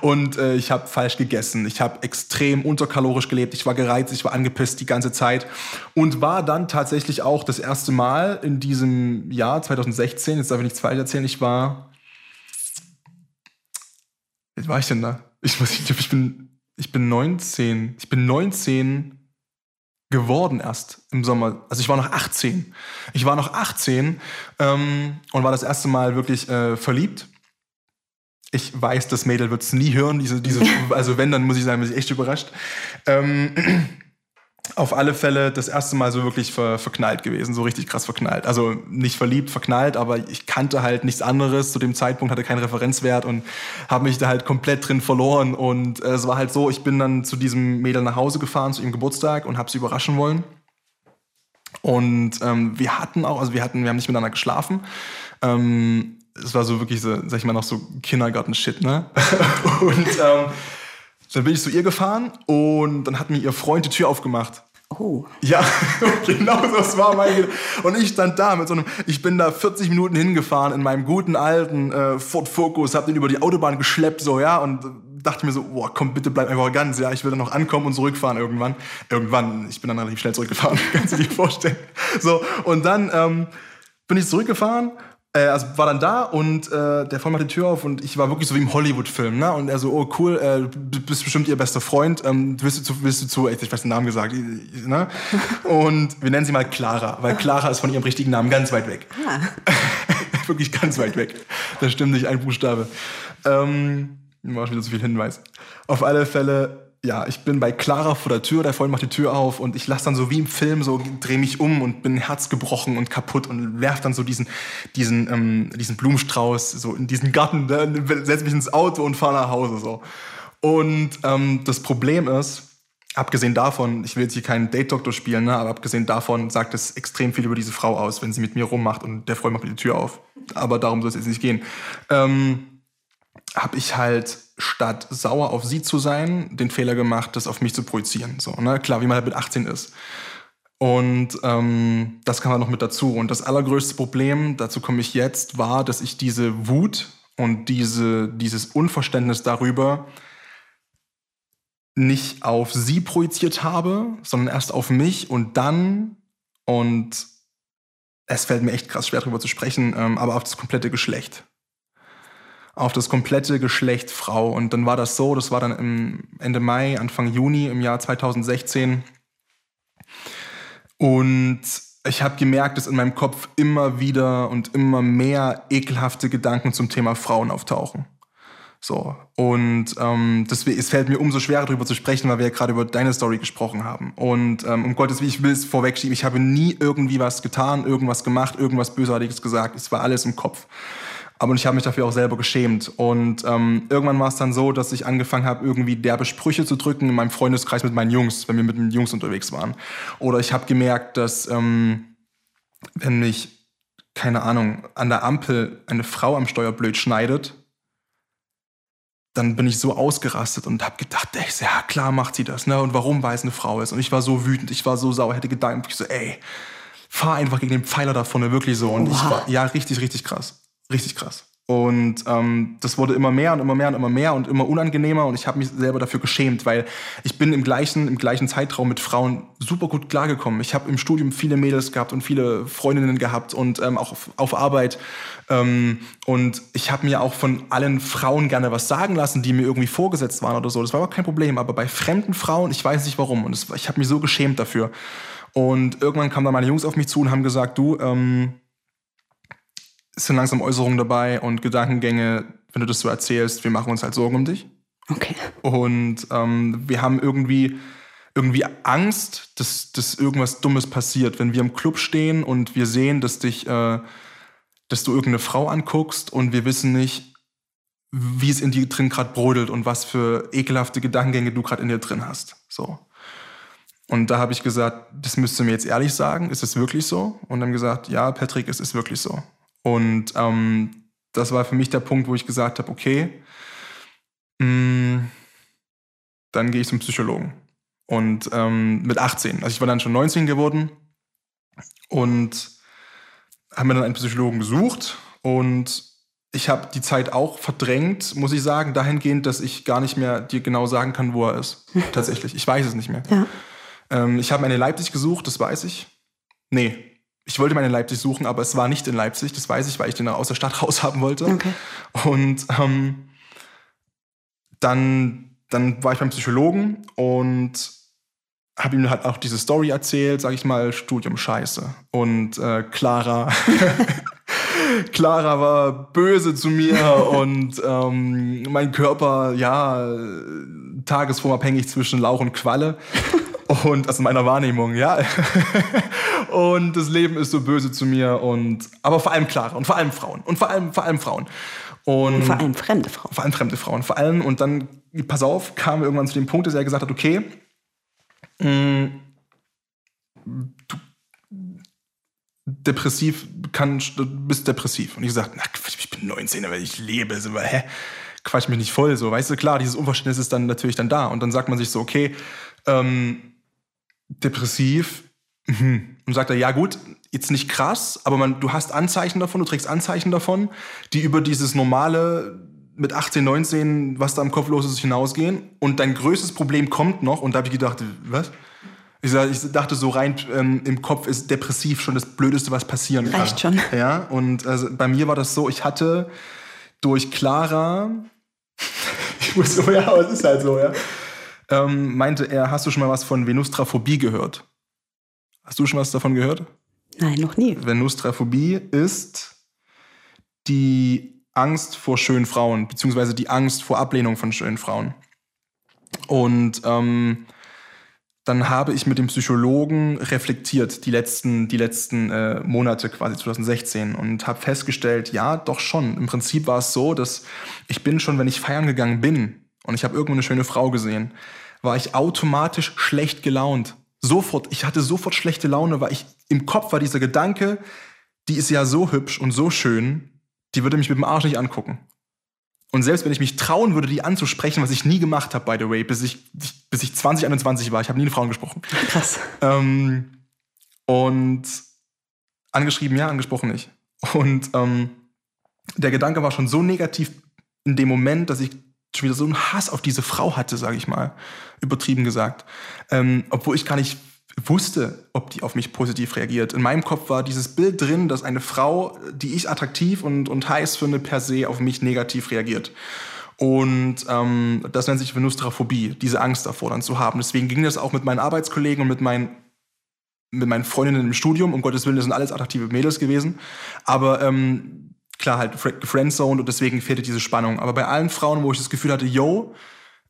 Und äh, ich habe falsch gegessen. Ich habe extrem unterkalorisch gelebt. Ich war gereizt, ich war angepisst die ganze Zeit. Und war dann tatsächlich auch das erste Mal in diesem Jahr 2016, jetzt darf ich nichts falsch erzählen, ich war. Wie war ich denn da? Ich, weiß, ich, ich, bin, ich bin 19. Ich bin 19 geworden erst im Sommer. Also ich war noch 18. Ich war noch 18 ähm, und war das erste Mal wirklich äh, verliebt. Ich weiß, das Mädel wird es nie hören. Diese, diese, also wenn, dann muss ich sagen, bin ich echt überrascht. Ähm, auf alle Fälle das erste Mal so wirklich ver, verknallt gewesen, so richtig krass verknallt. Also nicht verliebt, verknallt, aber ich kannte halt nichts anderes zu dem Zeitpunkt, hatte keinen Referenzwert und habe mich da halt komplett drin verloren. Und äh, es war halt so, ich bin dann zu diesem Mädel nach Hause gefahren, zu ihrem Geburtstag und habe sie überraschen wollen. Und ähm, wir hatten auch, also wir hatten, wir haben nicht miteinander geschlafen. Ähm, es war so wirklich so, sag ich mal, noch so Kindergarten-Shit, ne? und ähm, dann bin ich zu ihr gefahren und dann hat mir ihr Freund die Tür aufgemacht. Oh. Ja, genau das war mein Und ich stand da mit so einem, ich bin da 40 Minuten hingefahren in meinem guten alten äh, Ford Focus, hab den über die Autobahn geschleppt, so, ja, und dachte mir so, boah, komm, bitte bleib einfach ganz, ja, ich will dann noch ankommen und zurückfahren irgendwann. Irgendwann, ich bin dann relativ schnell zurückgefahren, kannst du dir vorstellen. So, und dann ähm, bin ich zurückgefahren äh, also war dann da und äh, der Freund macht die Tür auf und ich war wirklich so wie im Hollywood-Film, ne? Und er so, oh cool, äh, du bist bestimmt ihr bester Freund, ähm, willst du zu, willst du zu, ich weiß den Namen gesagt, ne? Und wir nennen sie mal Clara, weil Clara ist von ihrem richtigen Namen ganz weit weg. Ah. wirklich ganz weit weg. Da stimmt nicht ein Buchstabe. Ähm, war schon wieder zu viel Hinweis. Auf alle Fälle ja, ich bin bei Clara vor der Tür, der Freund macht die Tür auf und ich lasse dann so wie im Film so, drehe mich um und bin herzgebrochen und kaputt und werf dann so diesen, diesen, ähm, diesen Blumenstrauß so in diesen Garten, ne, setze mich ins Auto und fahre nach Hause so. Und ähm, das Problem ist, abgesehen davon, ich will jetzt hier keinen Date-Doktor spielen, ne, aber abgesehen davon sagt es extrem viel über diese Frau aus, wenn sie mit mir rummacht und der Freund macht mir die Tür auf. Aber darum soll es jetzt nicht gehen. Ähm, habe ich halt statt sauer auf sie zu sein, den Fehler gemacht, das auf mich zu projizieren. So, ne? Klar, wie man halt mit 18 ist. Und ähm, das kam halt noch mit dazu. Und das allergrößte Problem, dazu komme ich jetzt, war, dass ich diese Wut und diese, dieses Unverständnis darüber nicht auf sie projiziert habe, sondern erst auf mich und dann, und es fällt mir echt krass schwer darüber zu sprechen, ähm, aber auf das komplette Geschlecht auf das komplette Geschlecht Frau. Und dann war das so, das war dann Ende Mai, Anfang Juni im Jahr 2016. Und ich habe gemerkt, dass in meinem Kopf immer wieder und immer mehr ekelhafte Gedanken zum Thema Frauen auftauchen. So. Und ähm, deswegen, es fällt mir umso schwerer darüber zu sprechen, weil wir ja gerade über deine Story gesprochen haben. Und ähm, um Gottes Willen, ich will es vorwegschieben, ich habe nie irgendwie was getan, irgendwas gemacht, irgendwas Bösartiges gesagt. Es war alles im Kopf. Aber ich habe mich dafür auch selber geschämt. Und ähm, irgendwann war es dann so, dass ich angefangen habe, irgendwie derbe Sprüche zu drücken in meinem Freundeskreis mit meinen Jungs, wenn wir mit den Jungs unterwegs waren. Oder ich habe gemerkt, dass ähm, wenn mich, keine Ahnung, an der Ampel eine Frau am Steuer blöd schneidet, dann bin ich so ausgerastet und habe gedacht, ey, ja klar macht sie das, ne? Und warum, weil es eine Frau ist. Und ich war so wütend, ich war so sauer, hätte gedacht, ich so, ey, fahr einfach gegen den Pfeiler da vorne, wirklich so. Und wow. ich war, ja, richtig, richtig krass. Richtig krass. Und ähm, das wurde immer mehr und immer mehr und immer mehr und immer unangenehmer und ich habe mich selber dafür geschämt, weil ich bin im gleichen, im gleichen Zeitraum mit Frauen super gut klargekommen. Ich habe im Studium viele Mädels gehabt und viele Freundinnen gehabt und ähm, auch auf, auf Arbeit. Ähm, und ich habe mir auch von allen Frauen gerne was sagen lassen, die mir irgendwie vorgesetzt waren oder so. Das war aber kein Problem. Aber bei fremden Frauen, ich weiß nicht warum. Und das, ich habe mich so geschämt dafür. Und irgendwann kamen dann meine Jungs auf mich zu und haben gesagt, du, ähm, es sind langsam Äußerungen dabei und Gedankengänge, wenn du das so erzählst, wir machen uns halt Sorgen um dich. Okay. Und ähm, wir haben irgendwie, irgendwie Angst, dass, dass irgendwas Dummes passiert. Wenn wir im Club stehen und wir sehen, dass dich, äh, dass du irgendeine Frau anguckst und wir wissen nicht, wie es in dir drin gerade brodelt und was für ekelhafte Gedankengänge du gerade in dir drin hast. So. Und da habe ich gesagt, das müsst ihr mir jetzt ehrlich sagen, ist es wirklich so? Und dann gesagt, ja, Patrick, es ist wirklich so. Und ähm, das war für mich der Punkt, wo ich gesagt habe, okay, mh, mm, dann gehe ich zum Psychologen. Und ähm, mit 18, also ich war dann schon 19 geworden und habe mir dann einen Psychologen gesucht und ich habe die Zeit auch verdrängt, muss ich sagen, dahingehend, dass ich gar nicht mehr dir genau sagen kann, wo er ist. Tatsächlich, ich weiß es nicht mehr. Ja. Ähm, ich habe eine Leipzig gesucht, das weiß ich. Nee, ich wollte meine Leipzig suchen, aber es war nicht in Leipzig, das weiß ich, weil ich den aus der Stadt raus haben wollte. Okay. Und ähm, dann, dann war ich beim Psychologen und habe ihm halt auch diese Story erzählt, sag ich mal, Studium scheiße. Und äh, Clara, Clara war böse zu mir und ähm, mein Körper, ja, tagesformabhängig zwischen Lauch und Qualle. Und also in meiner Wahrnehmung, ja. und das Leben ist so böse zu mir und aber vor allem Clara und vor allem Frauen und vor allem vor allem Frauen. Und, und vor allem fremde Frauen. Vor allem fremde Frauen. Vor allem, und dann, pass auf, kam irgendwann zu dem Punkt, dass er gesagt hat, okay, mh, mm, du depressiv kann, du bist depressiv. Und ich gesagt, na, ich bin 19, aber ich lebe. So, hä? Quatsch mich nicht voll. So, weißt du, klar, dieses Unverständnis ist dann natürlich dann da. Und dann sagt man sich so, okay, ähm, depressiv. Mhm. Und sagt er, ja gut, jetzt nicht krass, aber man, du hast Anzeichen davon, du trägst Anzeichen davon, die über dieses normale mit 18, 19, was da im Kopf los ist, hinausgehen. Und dein größtes Problem kommt noch. Und da habe ich gedacht, was? Ich, dachte so rein ähm, im Kopf ist depressiv schon das Blödeste, was passieren kann. Reicht schon. Ja, und also bei mir war das so, ich hatte durch Clara, ich wusste, oh ja, aber es ist halt so, ja ähm, meinte er, hast du schon mal was von Venustraphobie gehört? Hast du schon was davon gehört? Nein, noch nie. Venustraphobie ist die Angst vor schönen Frauen, beziehungsweise die Angst vor Ablehnung von schönen Frauen. Und ähm, dann habe ich mit dem Psychologen reflektiert, die letzten, die letzten äh, Monate quasi 2016 und habe festgestellt, ja, doch schon. Im Prinzip war es so, dass ich bin schon, wenn ich feiern gegangen bin und ich habe irgendwo eine schöne Frau gesehen, war ich automatisch schlecht gelaunt. Sofort, ich hatte sofort schlechte Laune, weil ich im Kopf war dieser Gedanke, die ist ja so hübsch und so schön, die würde mich mit dem Arsch nicht angucken. Und selbst wenn ich mich trauen würde, die anzusprechen, was ich nie gemacht habe, by the way, bis ich, bis ich 20, 21 war, ich habe nie eine Frau gesprochen. Krass. Ähm, und angeschrieben, ja, angesprochen nicht. Und ähm, der Gedanke war schon so negativ in dem Moment, dass ich schon wieder so einen Hass auf diese Frau hatte, sage ich mal, übertrieben gesagt. Ähm, obwohl ich gar nicht wusste, ob die auf mich positiv reagiert. In meinem Kopf war dieses Bild drin, dass eine Frau, die ich attraktiv und, und heiß finde, per se auf mich negativ reagiert. Und ähm, das nennt sich Venustraphobie, diese Angst davor dann zu haben. Deswegen ging das auch mit meinen Arbeitskollegen und mit meinen, mit meinen Freundinnen im Studium. Um Gottes Willen, das sind alles attraktive Mädels gewesen. Aber ähm, klar halt gefriendzoned und deswegen fehlte diese Spannung. Aber bei allen Frauen, wo ich das Gefühl hatte, yo,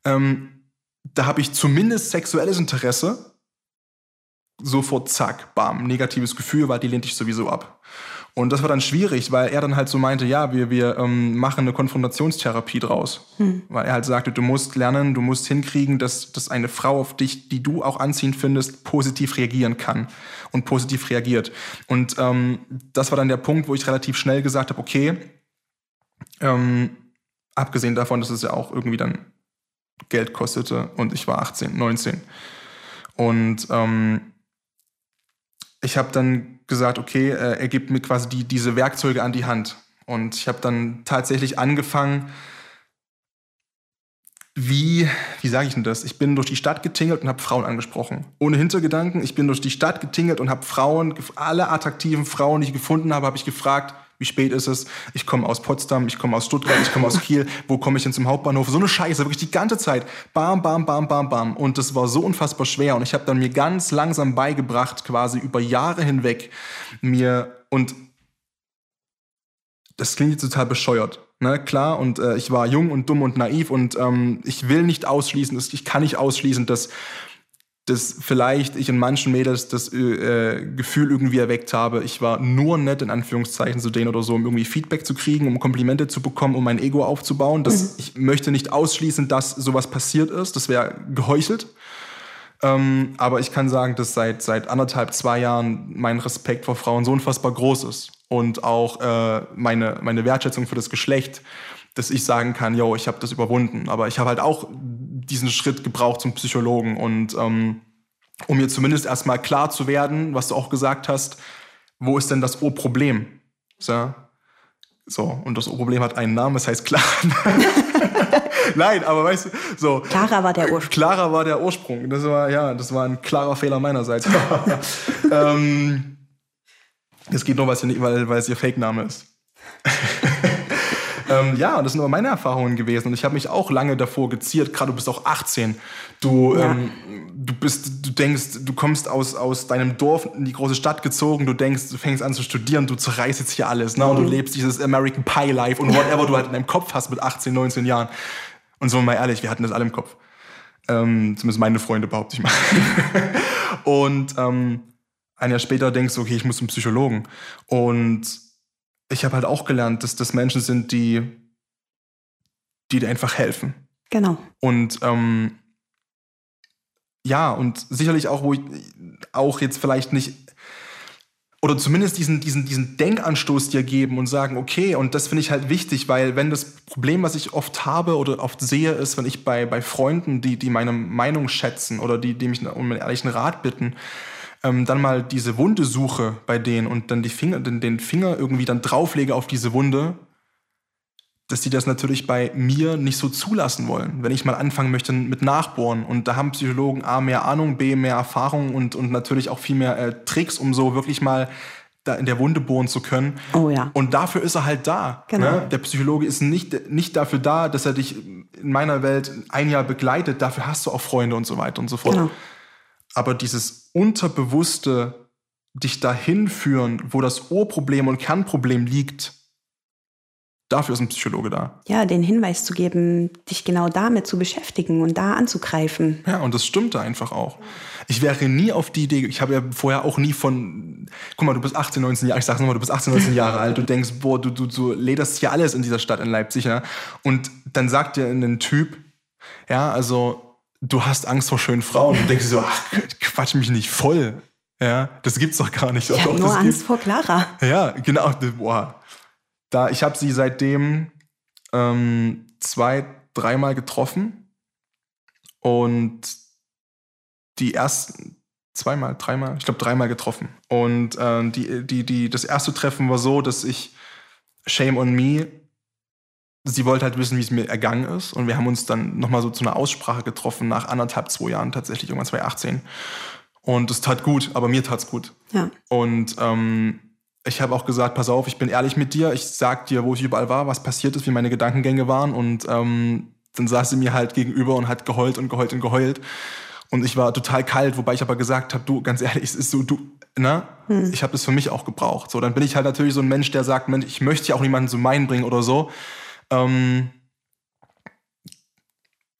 ähm, da habe ich zumindest sexuelles Interesse, sofort zack, bam, negatives Gefühl, weil die lehnte ich sowieso ab. Und das war dann schwierig, weil er dann halt so meinte, ja, wir, wir ähm, machen eine Konfrontationstherapie draus. Hm. Weil er halt sagte, du musst lernen, du musst hinkriegen, dass, dass eine Frau auf dich, die du auch anziehend findest, positiv reagieren kann und positiv reagiert. Und ähm, das war dann der Punkt, wo ich relativ schnell gesagt habe, okay, ähm, abgesehen davon, dass es ja auch irgendwie dann Geld kostete und ich war 18, 19. Und ähm, ich habe dann gesagt, okay, äh, er gibt mir quasi die, diese Werkzeuge an die Hand. Und ich habe dann tatsächlich angefangen, wie, wie sage ich denn das? Ich bin durch die Stadt getingelt und habe Frauen angesprochen. Ohne Hintergedanken. Ich bin durch die Stadt getingelt und habe Frauen, alle attraktiven Frauen, die ich gefunden habe, habe ich gefragt, wie spät ist es? Ich komme aus Potsdam, ich komme aus Stuttgart, ich komme aus Kiel. Wo komme ich denn zum Hauptbahnhof? So eine Scheiße, wirklich die ganze Zeit. Bam, bam, bam, bam, bam. Und das war so unfassbar schwer. Und ich habe dann mir ganz langsam beigebracht, quasi über Jahre hinweg, mir und das klingt jetzt total bescheuert, ne, klar, und äh, ich war jung und dumm und naiv und ähm, ich will nicht ausschließen, ich kann nicht ausschließen, dass, dass vielleicht ich in manchen Mädels das äh, Gefühl irgendwie erweckt habe, ich war nur nett in Anführungszeichen zu denen oder so, um irgendwie Feedback zu kriegen, um Komplimente zu bekommen, um mein Ego aufzubauen. Das, mhm. Ich möchte nicht ausschließen, dass sowas passiert ist, das wäre geheuchelt. Ähm, aber ich kann sagen, dass seit, seit anderthalb, zwei Jahren mein Respekt vor Frauen so unfassbar groß ist und auch äh, meine, meine Wertschätzung für das Geschlecht, dass ich sagen kann, yo, ich habe das überwunden. Aber ich habe halt auch diesen Schritt gebraucht zum Psychologen und ähm, um mir zumindest erstmal klar zu werden, was du auch gesagt hast, wo ist denn das Urproblem? So, so und das Urproblem hat einen Namen, das heißt Clara. Nein, aber weißt du, so. Clara war der Ursprung. Clara war der Ursprung. Das war, ja, das war ein klarer Fehler meinerseits. ähm, es geht nur, weil, weil es ihr Fake-Name ist. Ähm, ja, das sind aber meine Erfahrungen gewesen. Und ich habe mich auch lange davor geziert. Gerade du bist auch 18. Du, ja. ähm, du bist, du denkst, du kommst aus, aus deinem Dorf in die große Stadt gezogen. Du denkst, du fängst an zu studieren. Du zerreißt jetzt hier alles. Ne? Und du mhm. lebst dieses American Pie Life und whatever du halt in deinem Kopf hast mit 18, 19 Jahren. Und so mal ehrlich, wir hatten das alle im Kopf. Ähm, zumindest meine Freunde, behaupte ich mal. und ähm, ein Jahr später denkst du, okay, ich muss zum Psychologen. Und ich habe halt auch gelernt, dass das Menschen sind, die, die dir einfach helfen. Genau. Und ähm, ja, und sicherlich auch, wo ich auch jetzt vielleicht nicht oder zumindest diesen, diesen, diesen Denkanstoß dir geben und sagen, okay, und das finde ich halt wichtig, weil wenn das Problem, was ich oft habe oder oft sehe, ist, wenn ich bei, bei Freunden, die, die meine Meinung schätzen oder die, die mich um einen ehrlichen Rat bitten, ähm, dann mal diese Wunde suche bei denen und dann die Finger, den, den Finger irgendwie dann drauflege auf diese Wunde, dass die das natürlich bei mir nicht so zulassen wollen, wenn ich mal anfangen möchte mit Nachbohren. Und da haben Psychologen A mehr Ahnung, B mehr Erfahrung und, und natürlich auch viel mehr äh, Tricks, um so wirklich mal da in der Wunde bohren zu können. Oh ja. Und dafür ist er halt da. Genau. Ne? Der Psychologe ist nicht, nicht dafür da, dass er dich in meiner Welt ein Jahr begleitet. Dafür hast du auch Freunde und so weiter und so fort. Genau. Aber dieses unterbewusste dich dahin führen, wo das Ohrproblem und Kernproblem liegt, dafür ist ein Psychologe da. Ja, den Hinweis zu geben, dich genau damit zu beschäftigen und da anzugreifen. Ja, und das stimmte einfach auch. Ich wäre nie auf die Idee, ich habe ja vorher auch nie von, guck mal, du bist 18, 19 Jahre, ich sag's nochmal, du bist 18, 19 Jahre alt, du denkst, boah, du, du, du lederst hier alles in dieser Stadt in Leipzig, ja? Und dann sagt dir ein Typ, ja, also du hast Angst vor schönen Frauen und denkst so, ach, quatsch mich nicht voll. Ja, das gibt's doch gar nicht. Ich habe nur Angst gibt. vor Clara. Ja, genau. Boah. Da, ich habe sie seitdem ähm, zwei, dreimal getroffen und die ersten zweimal, dreimal, ich glaube dreimal getroffen. Und äh, die, die, die, das erste Treffen war so, dass ich Shame on Me sie wollte halt wissen, wie es mir ergangen ist. Und wir haben uns dann nochmal so zu einer Aussprache getroffen, nach anderthalb, zwei Jahren tatsächlich, irgendwann 2018. Und es tat gut, aber mir tat's gut. Ja. Und ähm, ich habe auch gesagt, pass auf, ich bin ehrlich mit dir, ich sag dir, wo ich überall war, was passiert ist, wie meine Gedankengänge waren. Und ähm, dann saß sie mir halt gegenüber und hat geheult und geheult und geheult. Und ich war total kalt, wobei ich aber gesagt habe, du, ganz ehrlich, es ist so, du, ne? Hm. Ich habe das für mich auch gebraucht. So, dann bin ich halt natürlich so ein Mensch, der sagt, Mensch, ich möchte ja auch niemanden zu meinen bringen oder so. Ähm,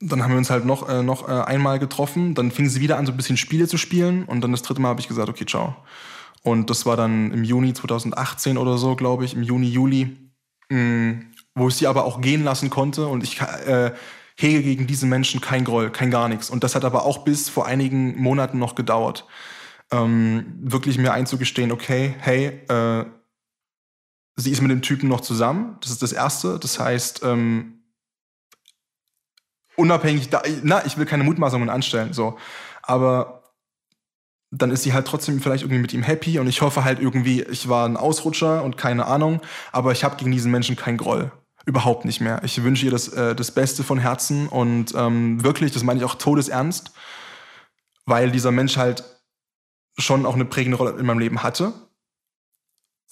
dann haben wir uns halt noch, äh, noch äh, einmal getroffen. Dann fing sie wieder an, so ein bisschen Spiele zu spielen. Und dann das dritte Mal habe ich gesagt, okay, ciao. Und das war dann im Juni 2018 oder so, glaube ich, im Juni, Juli, mh, mm, wo ich sie aber auch gehen lassen konnte. Und ich äh, hege gegen diese Menschen kein Groll, kein gar nichts. Und das hat aber auch bis vor einigen Monaten noch gedauert. Ähm, wirklich mir einzugestehen, okay, hey, äh, sie ist mit dem Typen noch zusammen. Das ist das Erste. Das heißt, ähm, unabhängig, da, na, ich will keine Mutmaßungen anstellen, so. Aber dann ist sie halt trotzdem vielleicht irgendwie mit ihm happy und ich hoffe halt irgendwie, ich war ein Ausrutscher und keine Ahnung, aber ich habe gegen diesen Menschen keinen Groll. Überhaupt nicht mehr. Ich wünsche ihr das, äh, das Beste von Herzen und ähm, wirklich, das meine ich auch todesernst, weil dieser Mensch halt schon auch eine prägende Rolle in meinem Leben hatte.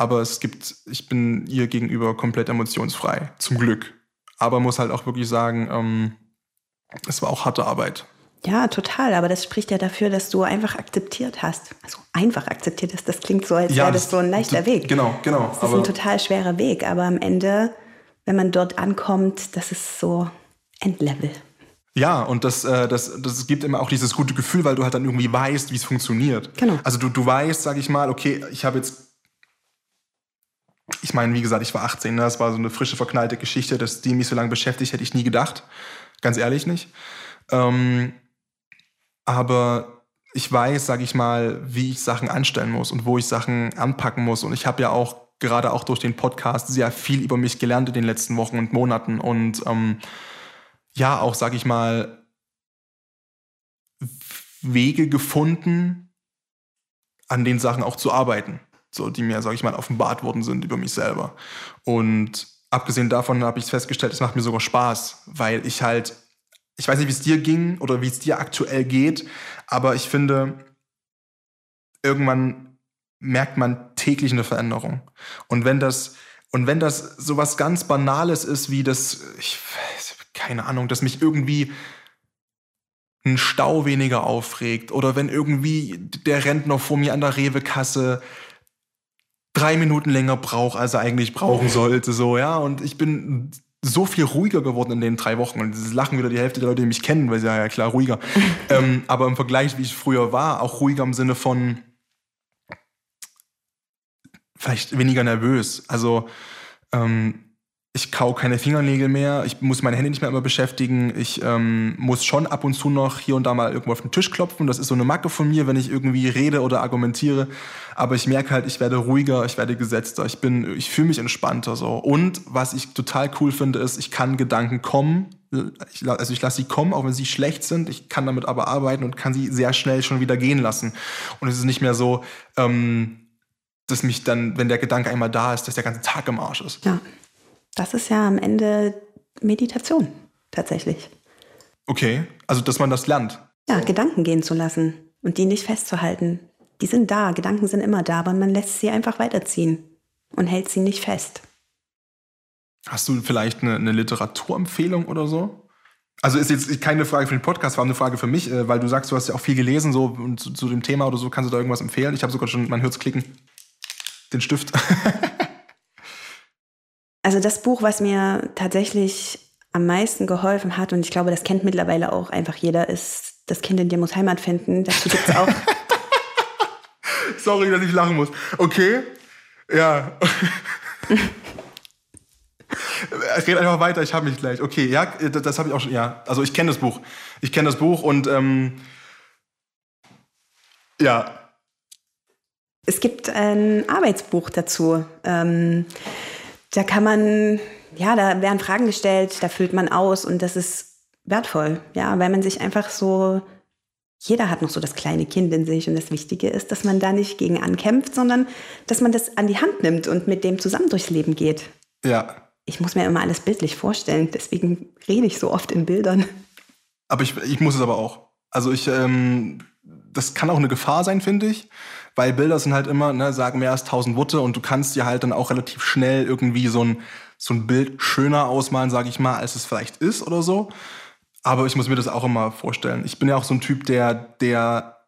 Aber es gibt, ich bin ihr gegenüber komplett emotionsfrei, zum Glück. Aber muss halt auch wirklich sagen, ähm, es war auch harte Arbeit. Ja, total. Aber das spricht ja dafür, dass du einfach akzeptiert hast. Also einfach akzeptiert hast. Das klingt so, als ja, wäre das, das so ein leichter Weg. Genau, genau. Das ist ein total schwerer Weg. Aber am Ende, wenn man dort ankommt, das ist so Endlevel. Ja, und das, äh, das, das gibt immer auch dieses gute Gefühl, weil du halt dann irgendwie weißt, wie es funktioniert. Genau. Also du, du weißt, sag ich mal, okay, ich habe jetzt ich meine, wie gesagt, ich war 18, ne? das war so eine frische, verknallte Geschichte, dass die mich so lange beschäftigt, hätte ich nie gedacht. Ganz ehrlich nicht. Ähm, aber ich weiß, sage ich mal, wie ich Sachen anstellen muss und wo ich Sachen anpacken muss. Und ich habe ja auch gerade auch durch den Podcast sehr viel über mich gelernt in den letzten Wochen und Monaten. Und ähm, ja, auch, sage ich mal, Wege gefunden, an den Sachen auch zu arbeiten. So, die mir, sage ich mal, offenbart worden sind über mich selber. Und abgesehen davon habe ich festgestellt, es macht mir sogar Spaß, weil ich halt ich weiß nicht, wie es dir ging oder wie es dir aktuell geht, aber ich finde, irgendwann merkt man täglich eine Veränderung. Und wenn das, und wenn das so was ganz Banales ist, wie das, ich, keine Ahnung, dass mich irgendwie ein Stau weniger aufregt oder wenn irgendwie der Rentner vor mir an der Rewe-Kasse drei Minuten länger braucht, als er eigentlich brauchen sollte, so, ja, und ich bin so viel ruhiger geworden in den drei Wochen. Und das lachen wieder die Hälfte der Leute, die mich kennen, weil sie ja, ja klar ruhiger. ähm, aber im Vergleich, wie ich früher war, auch ruhiger im Sinne von vielleicht weniger nervös. Also ähm, ich kau keine Fingernägel mehr, ich muss meine Hände nicht mehr immer beschäftigen, ich ähm, muss schon ab und zu noch hier und da mal irgendwo auf den Tisch klopfen. Das ist so eine Macke von mir, wenn ich irgendwie rede oder argumentiere. Aber ich merke halt, ich werde ruhiger, ich werde gesetzter, ich bin, ich fühle mich entspannter so. Und was ich total cool finde, ist, ich kann Gedanken kommen, ich, also ich lasse sie kommen, auch wenn sie schlecht sind. Ich kann damit aber arbeiten und kann sie sehr schnell schon wieder gehen lassen. Und es ist nicht mehr so, ähm, dass mich dann, wenn der Gedanke einmal da ist, dass der ganze Tag im Arsch ist. Ja. Das ist ja am Ende Meditation tatsächlich. Okay, also dass man das lernt. Ja, Gedanken gehen zu lassen und die nicht festzuhalten. Die sind da, Gedanken sind immer da, aber man lässt sie einfach weiterziehen und hält sie nicht fest. Hast du vielleicht eine, eine Literaturempfehlung oder so? Also ist jetzt keine Frage für den Podcast, war eine Frage für mich, äh, weil du sagst, du hast ja auch viel gelesen so und zu, zu dem Thema oder so. Kannst du da irgendwas empfehlen? Ich habe sogar schon, man hört es klicken, den Stift. Also das Buch, was mir tatsächlich am meisten geholfen hat, und ich glaube, das kennt mittlerweile auch einfach jeder, ist Das Kind in dir muss Heimat finden. Dazu gibt es auch. Sorry, dass ich lachen muss. Okay. Ja. Es geht einfach weiter, ich habe mich gleich. Okay, ja, das, das habe ich auch schon, ja. Also ich kenne das Buch. Ich kenne das Buch und ähm, ja. Es gibt ein Arbeitsbuch dazu. Ähm, da kann man, ja, da werden Fragen gestellt, da füllt man aus und das ist wertvoll, ja, weil man sich einfach so, jeder hat noch so das kleine Kind in sich und das Wichtige ist, dass man da nicht gegen ankämpft, sondern dass man das an die Hand nimmt und mit dem zusammen durchs Leben geht. Ja. Ich muss mir immer alles bildlich vorstellen, deswegen rede ich so oft in Bildern. Aber ich, ich muss es aber auch. Also ich, ähm, das kann auch eine Gefahr sein, finde ich weil Bilder sind halt immer, ne, sagen mehr als tausend Worte und du kannst dir halt dann auch relativ schnell irgendwie so ein, so ein Bild schöner ausmalen, sage ich mal, als es vielleicht ist oder so. Aber ich muss mir das auch immer vorstellen. Ich bin ja auch so ein Typ, der, der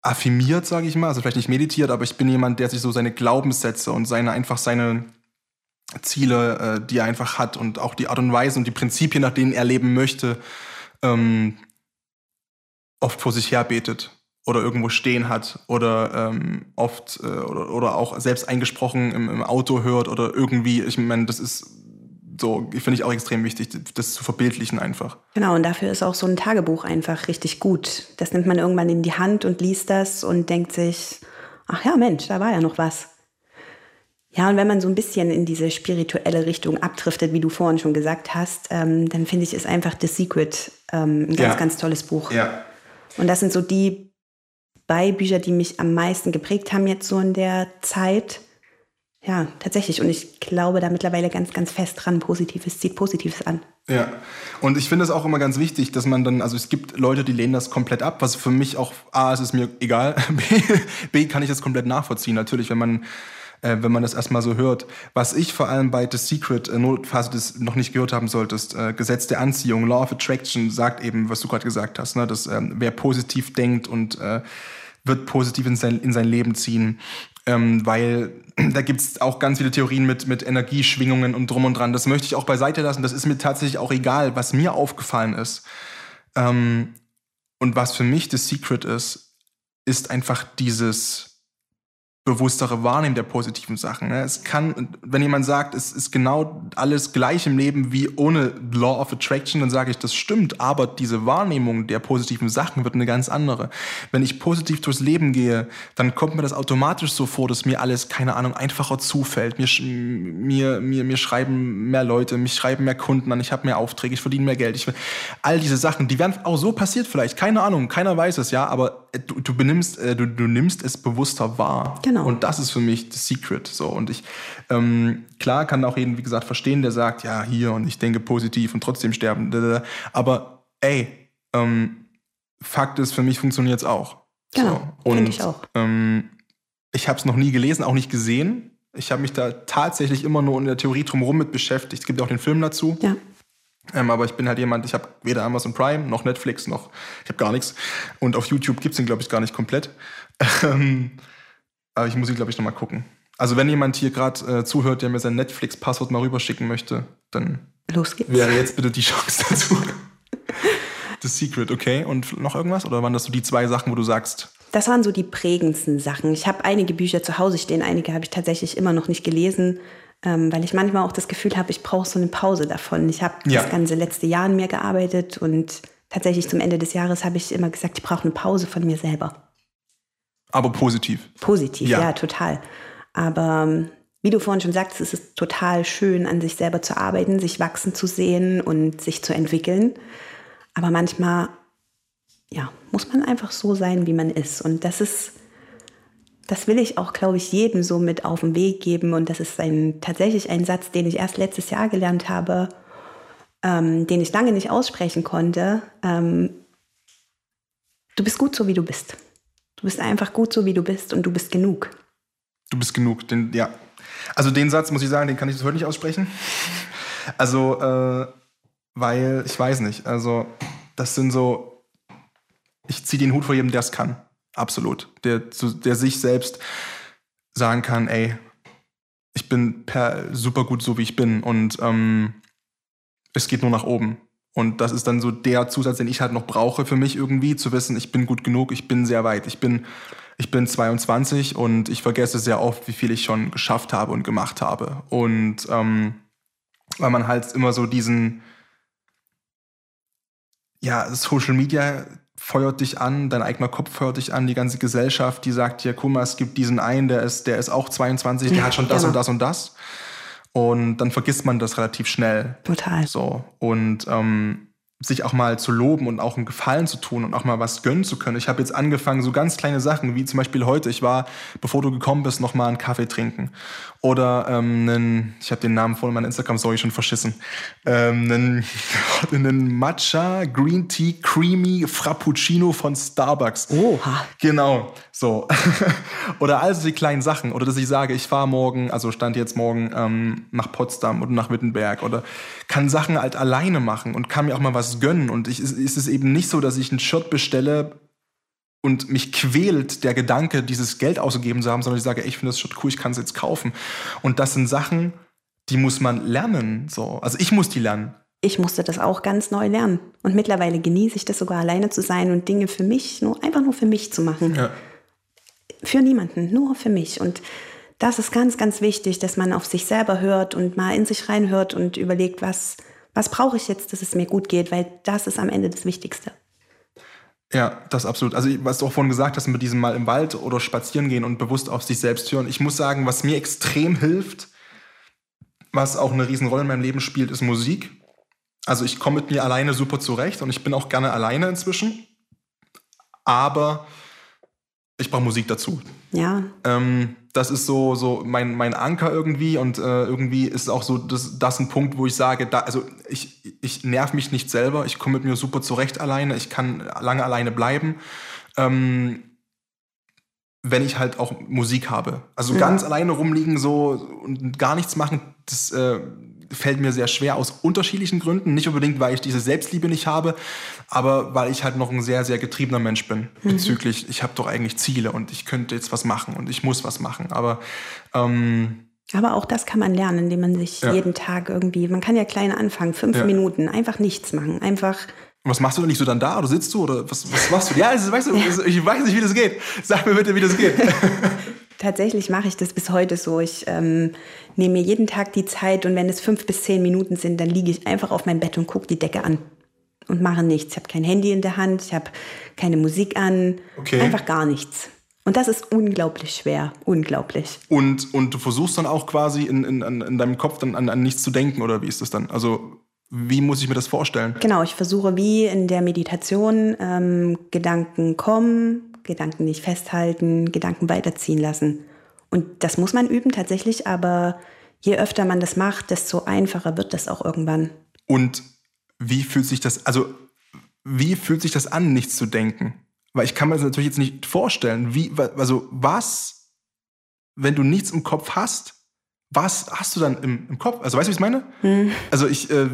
affirmiert, sage ich mal, also vielleicht nicht meditiert, aber ich bin jemand, der sich so seine Glaubenssätze und seine einfach seine Ziele, äh, die er einfach hat und auch die Art und Weise und die Prinzipien, nach denen er leben möchte, ähm, oft vor sich her betet oder irgendwo stehen hat oder ähm, oft äh, oder, oder auch selbst eingesprochen im, im Auto hört oder irgendwie, ich meine, das ist so, finde ich auch extrem wichtig, das zu verbildlichen einfach. Genau, und dafür ist auch so ein Tagebuch einfach richtig gut. Das nimmt man irgendwann in die Hand und liest das und denkt sich, ach ja, Mensch, da war ja noch was. Ja, und wenn man so ein bisschen in diese spirituelle Richtung abdriftet, wie du vorhin schon gesagt hast, ähm, dann finde ich, ist einfach The Secret ähm, ein ganz, ja. ganz tolles Buch. Ja. Und das sind so die zwei Bücher, die mich am meisten geprägt haben jetzt so in der Zeit. Ja, tatsächlich. Und ich glaube da mittlerweile ganz, ganz fest dran, Positives zieht Positives an. Ja, und ich finde es auch immer ganz wichtig, dass man dann, also es gibt Leute, die lehnen das komplett ab, was für mich auch, A, es ist mir egal, B, B kann ich das komplett nachvollziehen. Natürlich, wenn man äh, wenn man das erstmal so hört. Was ich vor allem bei The Secret, äh, nur falls du das noch nicht gehört haben solltest, äh, Gesetz der Anziehung, Law of Attraction sagt eben, was du gerade gesagt hast, ne, dass ähm, wer positiv denkt und äh, wird positiv in sein, in sein Leben ziehen. Ähm, weil da gibt's auch ganz viele Theorien mit, mit Energieschwingungen und drum und dran. Das möchte ich auch beiseite lassen. Das ist mir tatsächlich auch egal, was mir aufgefallen ist. Ähm, und was für mich das Secret ist, ist einfach dieses bewusstere Wahrnehmen der positiven Sachen. Ne? Es kann, wenn jemand sagt, es ist genau alles gleich im Leben wie ohne Law of Attraction, dann sage ich, das stimmt, aber diese Wahrnehmung der positiven Sachen wird eine ganz andere. Wenn ich positiv durchs Leben gehe, dann kommt mir das automatisch so vor, dass mir alles, keine Ahnung, einfacher zufällt. Mir, mir, mir, mir schreiben mehr Leute, mich schreiben mehr Kunden an, ich habe mehr Aufträge, ich verdiene mehr Geld. Ich, all diese Sachen, die werden auch so passiert vielleicht, keine Ahnung, keiner weiß es, ja, aber du, du benimmst, äh, du, du nimmst es bewusster wahr. Genau. Und das ist für mich das Secret. So. Und ich, ähm, klar kann auch jeden, wie gesagt, verstehen, der sagt, ja, hier und ich denke positiv und trotzdem sterben. Aber ey, ähm, Fakt ist, für mich funktioniert es auch. Genau. So. Und ich auch. Ähm, ich habe es noch nie gelesen, auch nicht gesehen. Ich habe mich da tatsächlich immer nur in der Theorie drumherum mit beschäftigt. Es gibt auch den Film dazu. Ja. Ähm, aber ich bin halt jemand, ich habe weder Amazon Prime noch Netflix noch, ich habe gar nichts. Und auf YouTube gibt es den, glaube ich, gar nicht komplett. Ähm, aber ich muss ihn, glaube ich, nochmal gucken. Also wenn jemand hier gerade äh, zuhört, der mir sein Netflix-Passwort mal rüberschicken möchte, dann Los geht's. wäre jetzt bitte die Chance dazu. The Secret, okay. Und noch irgendwas? Oder waren das so die zwei Sachen, wo du sagst? Das waren so die prägendsten Sachen. Ich habe einige Bücher zu Hause stehen, einige habe ich tatsächlich immer noch nicht gelesen, ähm, weil ich manchmal auch das Gefühl habe, ich brauche so eine Pause davon. Ich habe ja. das ganze letzte Jahr an mir gearbeitet und tatsächlich zum Ende des Jahres habe ich immer gesagt, ich brauche eine Pause von mir selber. Aber positiv. Positiv, ja, ja total. Aber ähm, wie du vorhin schon sagst, es ist total schön, an sich selber zu arbeiten, sich wachsen zu sehen und sich zu entwickeln. Aber manchmal, ja, muss man einfach so sein, wie man ist. Und das ist, das will ich auch, glaube ich, jedem so mit auf den Weg geben. Und das ist ein, tatsächlich ein Satz, den ich erst letztes Jahr gelernt habe, ähm, den ich lange nicht aussprechen konnte. Ähm, du bist gut so, wie du bist. Du bist einfach gut so, wie du bist und du bist genug. Du bist genug, den, ja. Also den Satz, muss ich sagen, den kann ich heute nicht aussprechen. Also, äh, weil, ich weiß nicht, also das sind so, ich ziehe den Hut vor jedem, der es kann. Absolut. Der, der sich selbst sagen kann, ey, ich bin per, super gut so, wie ich bin und ähm, es geht nur nach oben. Und das ist dann so der Zusatz, den ich halt noch brauche für mich irgendwie, zu wissen, ich bin gut genug, ich bin sehr weit. Ich bin, ich bin 22 und ich vergesse sehr oft, wie viel ich schon geschafft habe und gemacht habe. Und ähm, weil man halt immer so diesen, ja, Social Media feuert dich an, dein eigener Kopf feuert dich an, die ganze Gesellschaft, die sagt dir, guck mal, es gibt diesen einen, der ist, der ist auch 22, der ja, hat schon das genau. und das und das. Und dann vergisst man das relativ schnell. Total. So. Und ähm, sich auch mal zu loben und auch einen Gefallen zu tun und auch mal was gönnen zu können. Ich habe jetzt angefangen, so ganz kleine Sachen, wie zum Beispiel heute, ich war, bevor du gekommen bist, noch mal einen Kaffee trinken. Oder ähm, einen, ich habe den Namen von meiner Instagram-Story schon verschissen, ähm, einen, einen Matcha Green Tea Creamy Frappuccino von Starbucks. Oha. Genau, so. oder also die kleinen Sachen. Oder dass ich sage, ich fahre morgen, also stand jetzt morgen ähm, nach Potsdam oder nach Wittenberg oder kann Sachen halt alleine machen und kann mir auch mal was gönnen. Und ich, ist, ist es eben nicht so, dass ich ein Shirt bestelle und mich quält der Gedanke, dieses Geld ausgegeben zu haben, sondern ich sage, ey, ich finde das Shirt cool, ich kann es jetzt kaufen. Und das sind Sachen, die muss man lernen. So. Also ich muss die lernen. Ich musste das auch ganz neu lernen. Und mittlerweile genieße ich das sogar alleine zu sein und Dinge für mich, nur einfach nur für mich zu machen. Ja. Für niemanden, nur für mich. Und das ist ganz, ganz wichtig, dass man auf sich selber hört und mal in sich reinhört und überlegt, was, was brauche ich jetzt, dass es mir gut geht, weil das ist am Ende das Wichtigste. Ja, das absolut. Also was du auch vorhin gesagt hast, mit diesem Mal im Wald oder spazieren gehen und bewusst auf sich selbst hören. Ich muss sagen, was mir extrem hilft, was auch eine Riesenrolle in meinem Leben spielt, ist Musik. Also ich komme mit mir alleine super zurecht und ich bin auch gerne alleine inzwischen. Aber Ich brauche Musik dazu. Ja. Ähm, das ist so, so mein, mein Anker irgendwie und äh, irgendwie ist auch so das, das ein Punkt, wo ich sage, da, also ich, ich nerv mich nicht selber, ich komme mit mir super zurecht alleine, ich kann lange alleine bleiben. Ähm, wenn ich halt auch Musik habe. Also mhm. ganz alleine rumliegen so und gar nichts machen, das äh, fällt mir sehr schwer aus unterschiedlichen Gründen. Nicht unbedingt, weil ich diese Selbstliebe nicht habe, aber weil ich halt noch ein sehr, sehr getriebener Mensch bin mhm. bezüglich, ich habe doch eigentlich Ziele und ich könnte jetzt was machen und ich muss was machen. Aber ähm, aber auch das kann man lernen, indem man sich ja. jeden Tag irgendwie, man kann ja klein anfangen, fünf ja. Minuten, einfach nichts machen, einfach was machst du denn nicht so dann da oder sitzt du oder was, was machst du? Ja, also, weißt du, ich weiß nicht, wie das geht. Sag mir bitte, wie das geht. Tatsächlich mache ich das bis heute so. Ich ähm, nehme mir jeden Tag die Zeit und wenn es fünf bis zehn Minuten sind, dann liege ich einfach auf meinem Bett und gucke die Decke an und mache nichts. Ich habe kein Handy in der Hand, ich habe keine Musik an, okay. einfach gar nichts. Und das ist unglaublich schwer, unglaublich. Und, und du versuchst dann auch quasi in, in, in deinem Kopf dann an, an nichts zu denken oder wie ist das dann? Also wie muss ich mir das vorstellen? Genau, ich versuche wie in der Meditation ähm, Gedanken kommen, Gedanken nicht festhalten, Gedanken weiterziehen lassen. Und das muss man üben tatsächlich, aber je öfter man das macht, desto einfacher wird das auch irgendwann. Und wie fühlt sich das, also wie fühlt sich das an, nichts zu denken? Weil ich kann mir das natürlich jetzt nicht vorstellen. Wie, also was, wenn du nichts im Kopf hast, was hast du dann im, im Kopf? Also weißt du, wie ich es meine? Hm. Also ich, äh,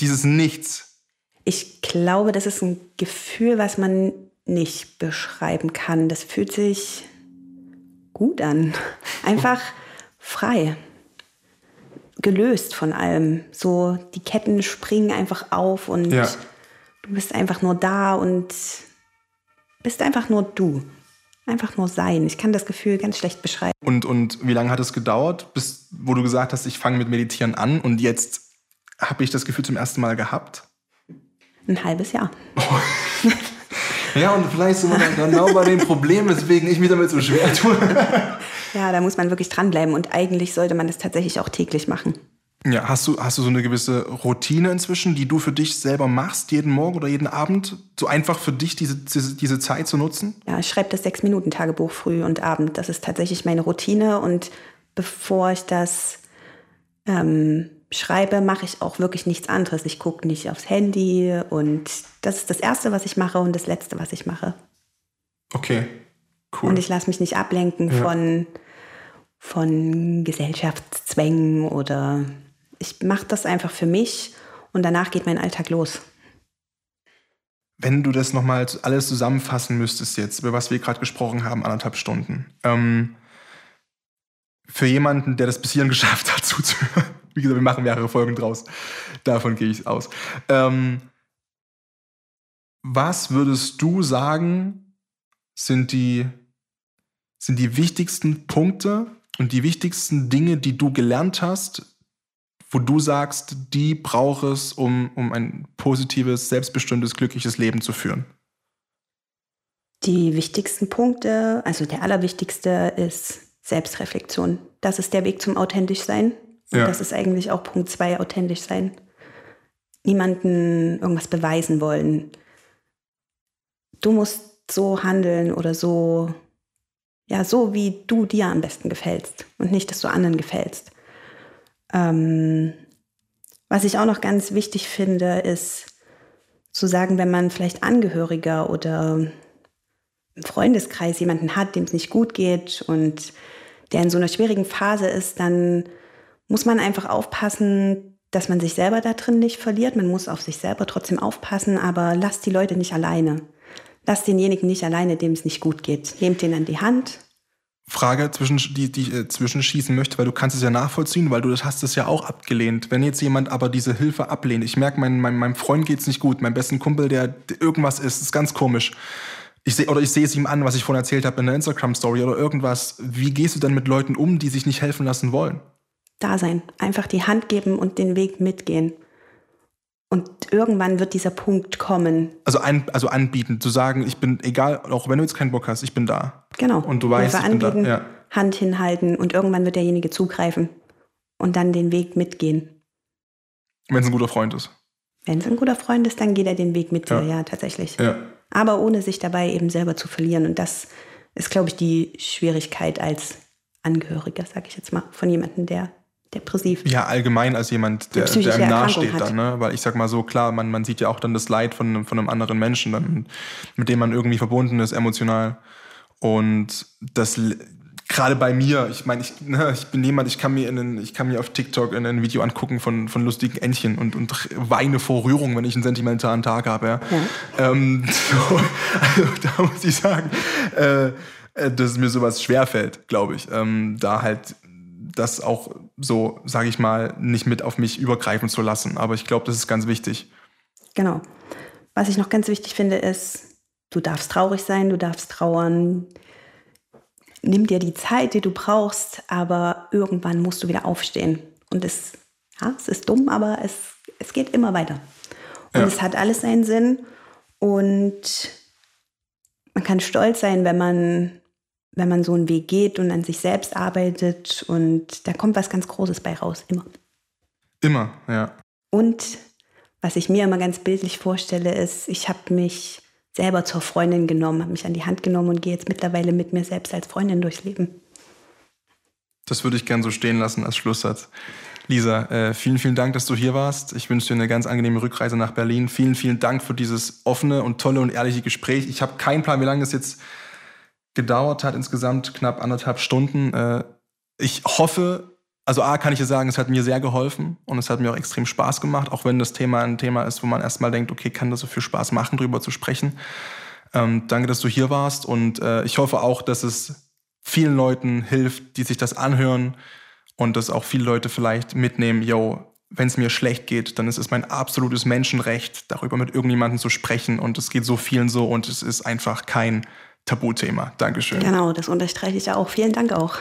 dieses Nichts? Ich glaube, das ist ein Gefühl, was man nicht beschreiben kann. Das fühlt sich gut an. Einfach frei. Gelöst von allem. So, die Ketten springen einfach auf und ja. du bist einfach nur da und bist einfach nur du. Einfach nur sein. Ich kann das Gefühl ganz schlecht beschreiben. Und, und wie lange hat es gedauert, bis wo du gesagt hast, ich fange mit Meditieren an und jetzt habe ich das Gefühl zum ersten Mal gehabt? Ein halbes Jahr. ja, und vielleicht sind wir dann genau bei dem Problem, weswegen ich mich damit so schwer tue. ja, da muss man wirklich dranbleiben und eigentlich sollte man das tatsächlich auch täglich machen. Ja, hast du, hast du so eine gewisse Routine inzwischen, die du für dich selber machst, jeden Morgen oder jeden Abend? So einfach für dich diese, diese, diese Zeit zu nutzen? Ja, ich schreibe das Sechs-Minuten-Tagebuch früh und Abend. Das ist tatsächlich meine Routine. Und bevor ich das ähm, schreibe, mache ich auch wirklich nichts anderes. Ich gucke nicht aufs Handy und das ist das Erste, was ich mache und das Letzte, was ich mache. Okay, cool. Und ich lasse mich nicht ablenken ja. von, von Gesellschaftszwängen oder ich mache das einfach für mich und danach geht mein Alltag los. Wenn du das nochmal alles zusammenfassen müsstest jetzt, über was wir gerade gesprochen haben, anderthalb Stunden. Ähm, für jemanden, der das bis hierhin geschafft hat, zuzuhören, wie gesagt, wir machen mehrere Folgen draus. Davon gehe ich aus. Ähm, was würdest du sagen, sind die, sind die wichtigsten Punkte und die wichtigsten Dinge, die du gelernt hast, wo du sagst, die braucht es, um, um ein positives, selbstbestimmtes, glückliches Leben zu führen? Die wichtigsten Punkte, also der allerwichtigste ist Selbstreflexion. Das ist der Weg zum authentisch sein. Und ja. das ist eigentlich auch Punkt zwei, authentisch sein. Niemanden irgendwas beweisen wollen. Du musst so handeln oder so, ja, so wie du dir am besten gefällst und nicht, dass du anderen gefällst. Ähm, was ich auch noch ganz wichtig finde, ist zu sagen, wenn man vielleicht Angehöriger oder im Freundeskreis jemanden hat, dem es nicht gut geht und der in so einer schwierigen Phase ist, dann muss man einfach aufpassen, dass man sich selber da drin nicht verliert. Man muss auf sich selber trotzdem aufpassen, aber lasst die Leute nicht alleine. Lasst denjenigen nicht alleine, dem es nicht gut geht. Nehmt den an die Hand. Frage, zwischen, die, die ich äh, zwischenschießen möchte, weil du kannst es ja nachvollziehen, weil du das hast es ja auch abgelehnt. Wenn jetzt jemand aber diese Hilfe ablehnt, ich merke, mein, mein, meinem Freund geht es nicht gut, mein besten Kumpel, der, der irgendwas ist, ist ganz komisch. Ich seh, oder ich sehe es ihm an, was ich vorhin erzählt habe in der Instagram-Story oder irgendwas. Wie gehst du denn mit Leuten um, die sich nicht helfen lassen wollen? Da sein, einfach die Hand geben und den Weg mitgehen. Und irgendwann wird dieser Punkt kommen. Also, ein, also anbieten, zu sagen, ich bin, egal, auch wenn du jetzt keinen Bock hast, ich bin da. Genau. Und du weißt, ich bin anbieten, da. Ja. Hand hinhalten und irgendwann wird derjenige zugreifen und dann den Weg mitgehen. Wenn es ein guter Freund ist. Wenn es ein guter Freund ist, dann geht er den Weg mit dir, ja, ja tatsächlich. Ja. Aber ohne sich dabei eben selber zu verlieren. Und das ist, glaube ich, die Schwierigkeit als Angehöriger, sage ich jetzt mal, von jemandem, der depressiv. Ja, allgemein als jemand, der, der einem nahesteht dann, ne? Weil ich sag mal so, klar, man, man sieht ja auch dann das Leid von, von einem anderen Menschen, dann, mit dem man irgendwie verbunden ist, emotional. Und das gerade bei mir, ich meine, ich, ne, ich bin jemand, ich kann mir in einen, ich kann mir auf TikTok in ein Video angucken von, von lustigen Entchen und, und weine vor Rührung, wenn ich einen sentimentalen Tag habe. Ja. ja. Ähm, so, also da muss ich sagen, äh, äh, dass mir sowas schwerfällt, glaube ich. Ähm, da halt das auch so, sage ich mal, nicht mit auf mich übergreifen zu lassen. Aber ich glaube, das ist ganz wichtig. Genau. Was ich noch ganz wichtig finde, ist, du darfst traurig sein, du darfst trauern nimm dir die Zeit, die du brauchst, aber irgendwann musst du wieder aufstehen. Und es, ja, es ist dumm, aber es, es geht immer weiter. Und ja. es hat alles seinen Sinn. Und man kann stolz sein, wenn man, wenn man so einen Weg geht und an sich selbst arbeitet. Und da kommt was ganz Großes bei raus, immer. Immer, ja. Und was ich mir immer ganz bildlich vorstelle, ist, ich habe mich selber zur Freundin genommen, habe mich an die Hand genommen und gehe jetzt mittlerweile mit mir selbst als Freundin durchs Leben. Das würde ich gern so stehen lassen als Schlusssatz. Lisa, äh, vielen, vielen Dank, dass du hier warst. Ich wünsche dir eine ganz angenehme Rückreise nach Berlin. Vielen, vielen Dank für dieses offene und tolle und ehrliche Gespräch. Ich habe keinen Plan, wie lange es jetzt gedauert hat, insgesamt knapp anderthalb Stunden. Äh, ich hoffe, also A kann ich dir sagen, es hat mir sehr geholfen und es hat mir auch extrem Spaß gemacht, auch wenn das Thema ein Thema ist, wo man erstmal denkt, okay, kann das so viel Spaß machen, drüber zu sprechen. Ähm, danke, dass du hier warst und äh, ich hoffe auch, dass es vielen Leuten hilft, die sich das anhören und dass auch viele Leute vielleicht mitnehmen, yo, wenn es mir schlecht geht, dann ist es mein absolutes Menschenrecht, darüber mit irgendjemandem zu sprechen und es geht so vielen so und es ist einfach kein Tabuthema. Dankeschön. Genau, das unterstreiche ich auch. Vielen Dank auch.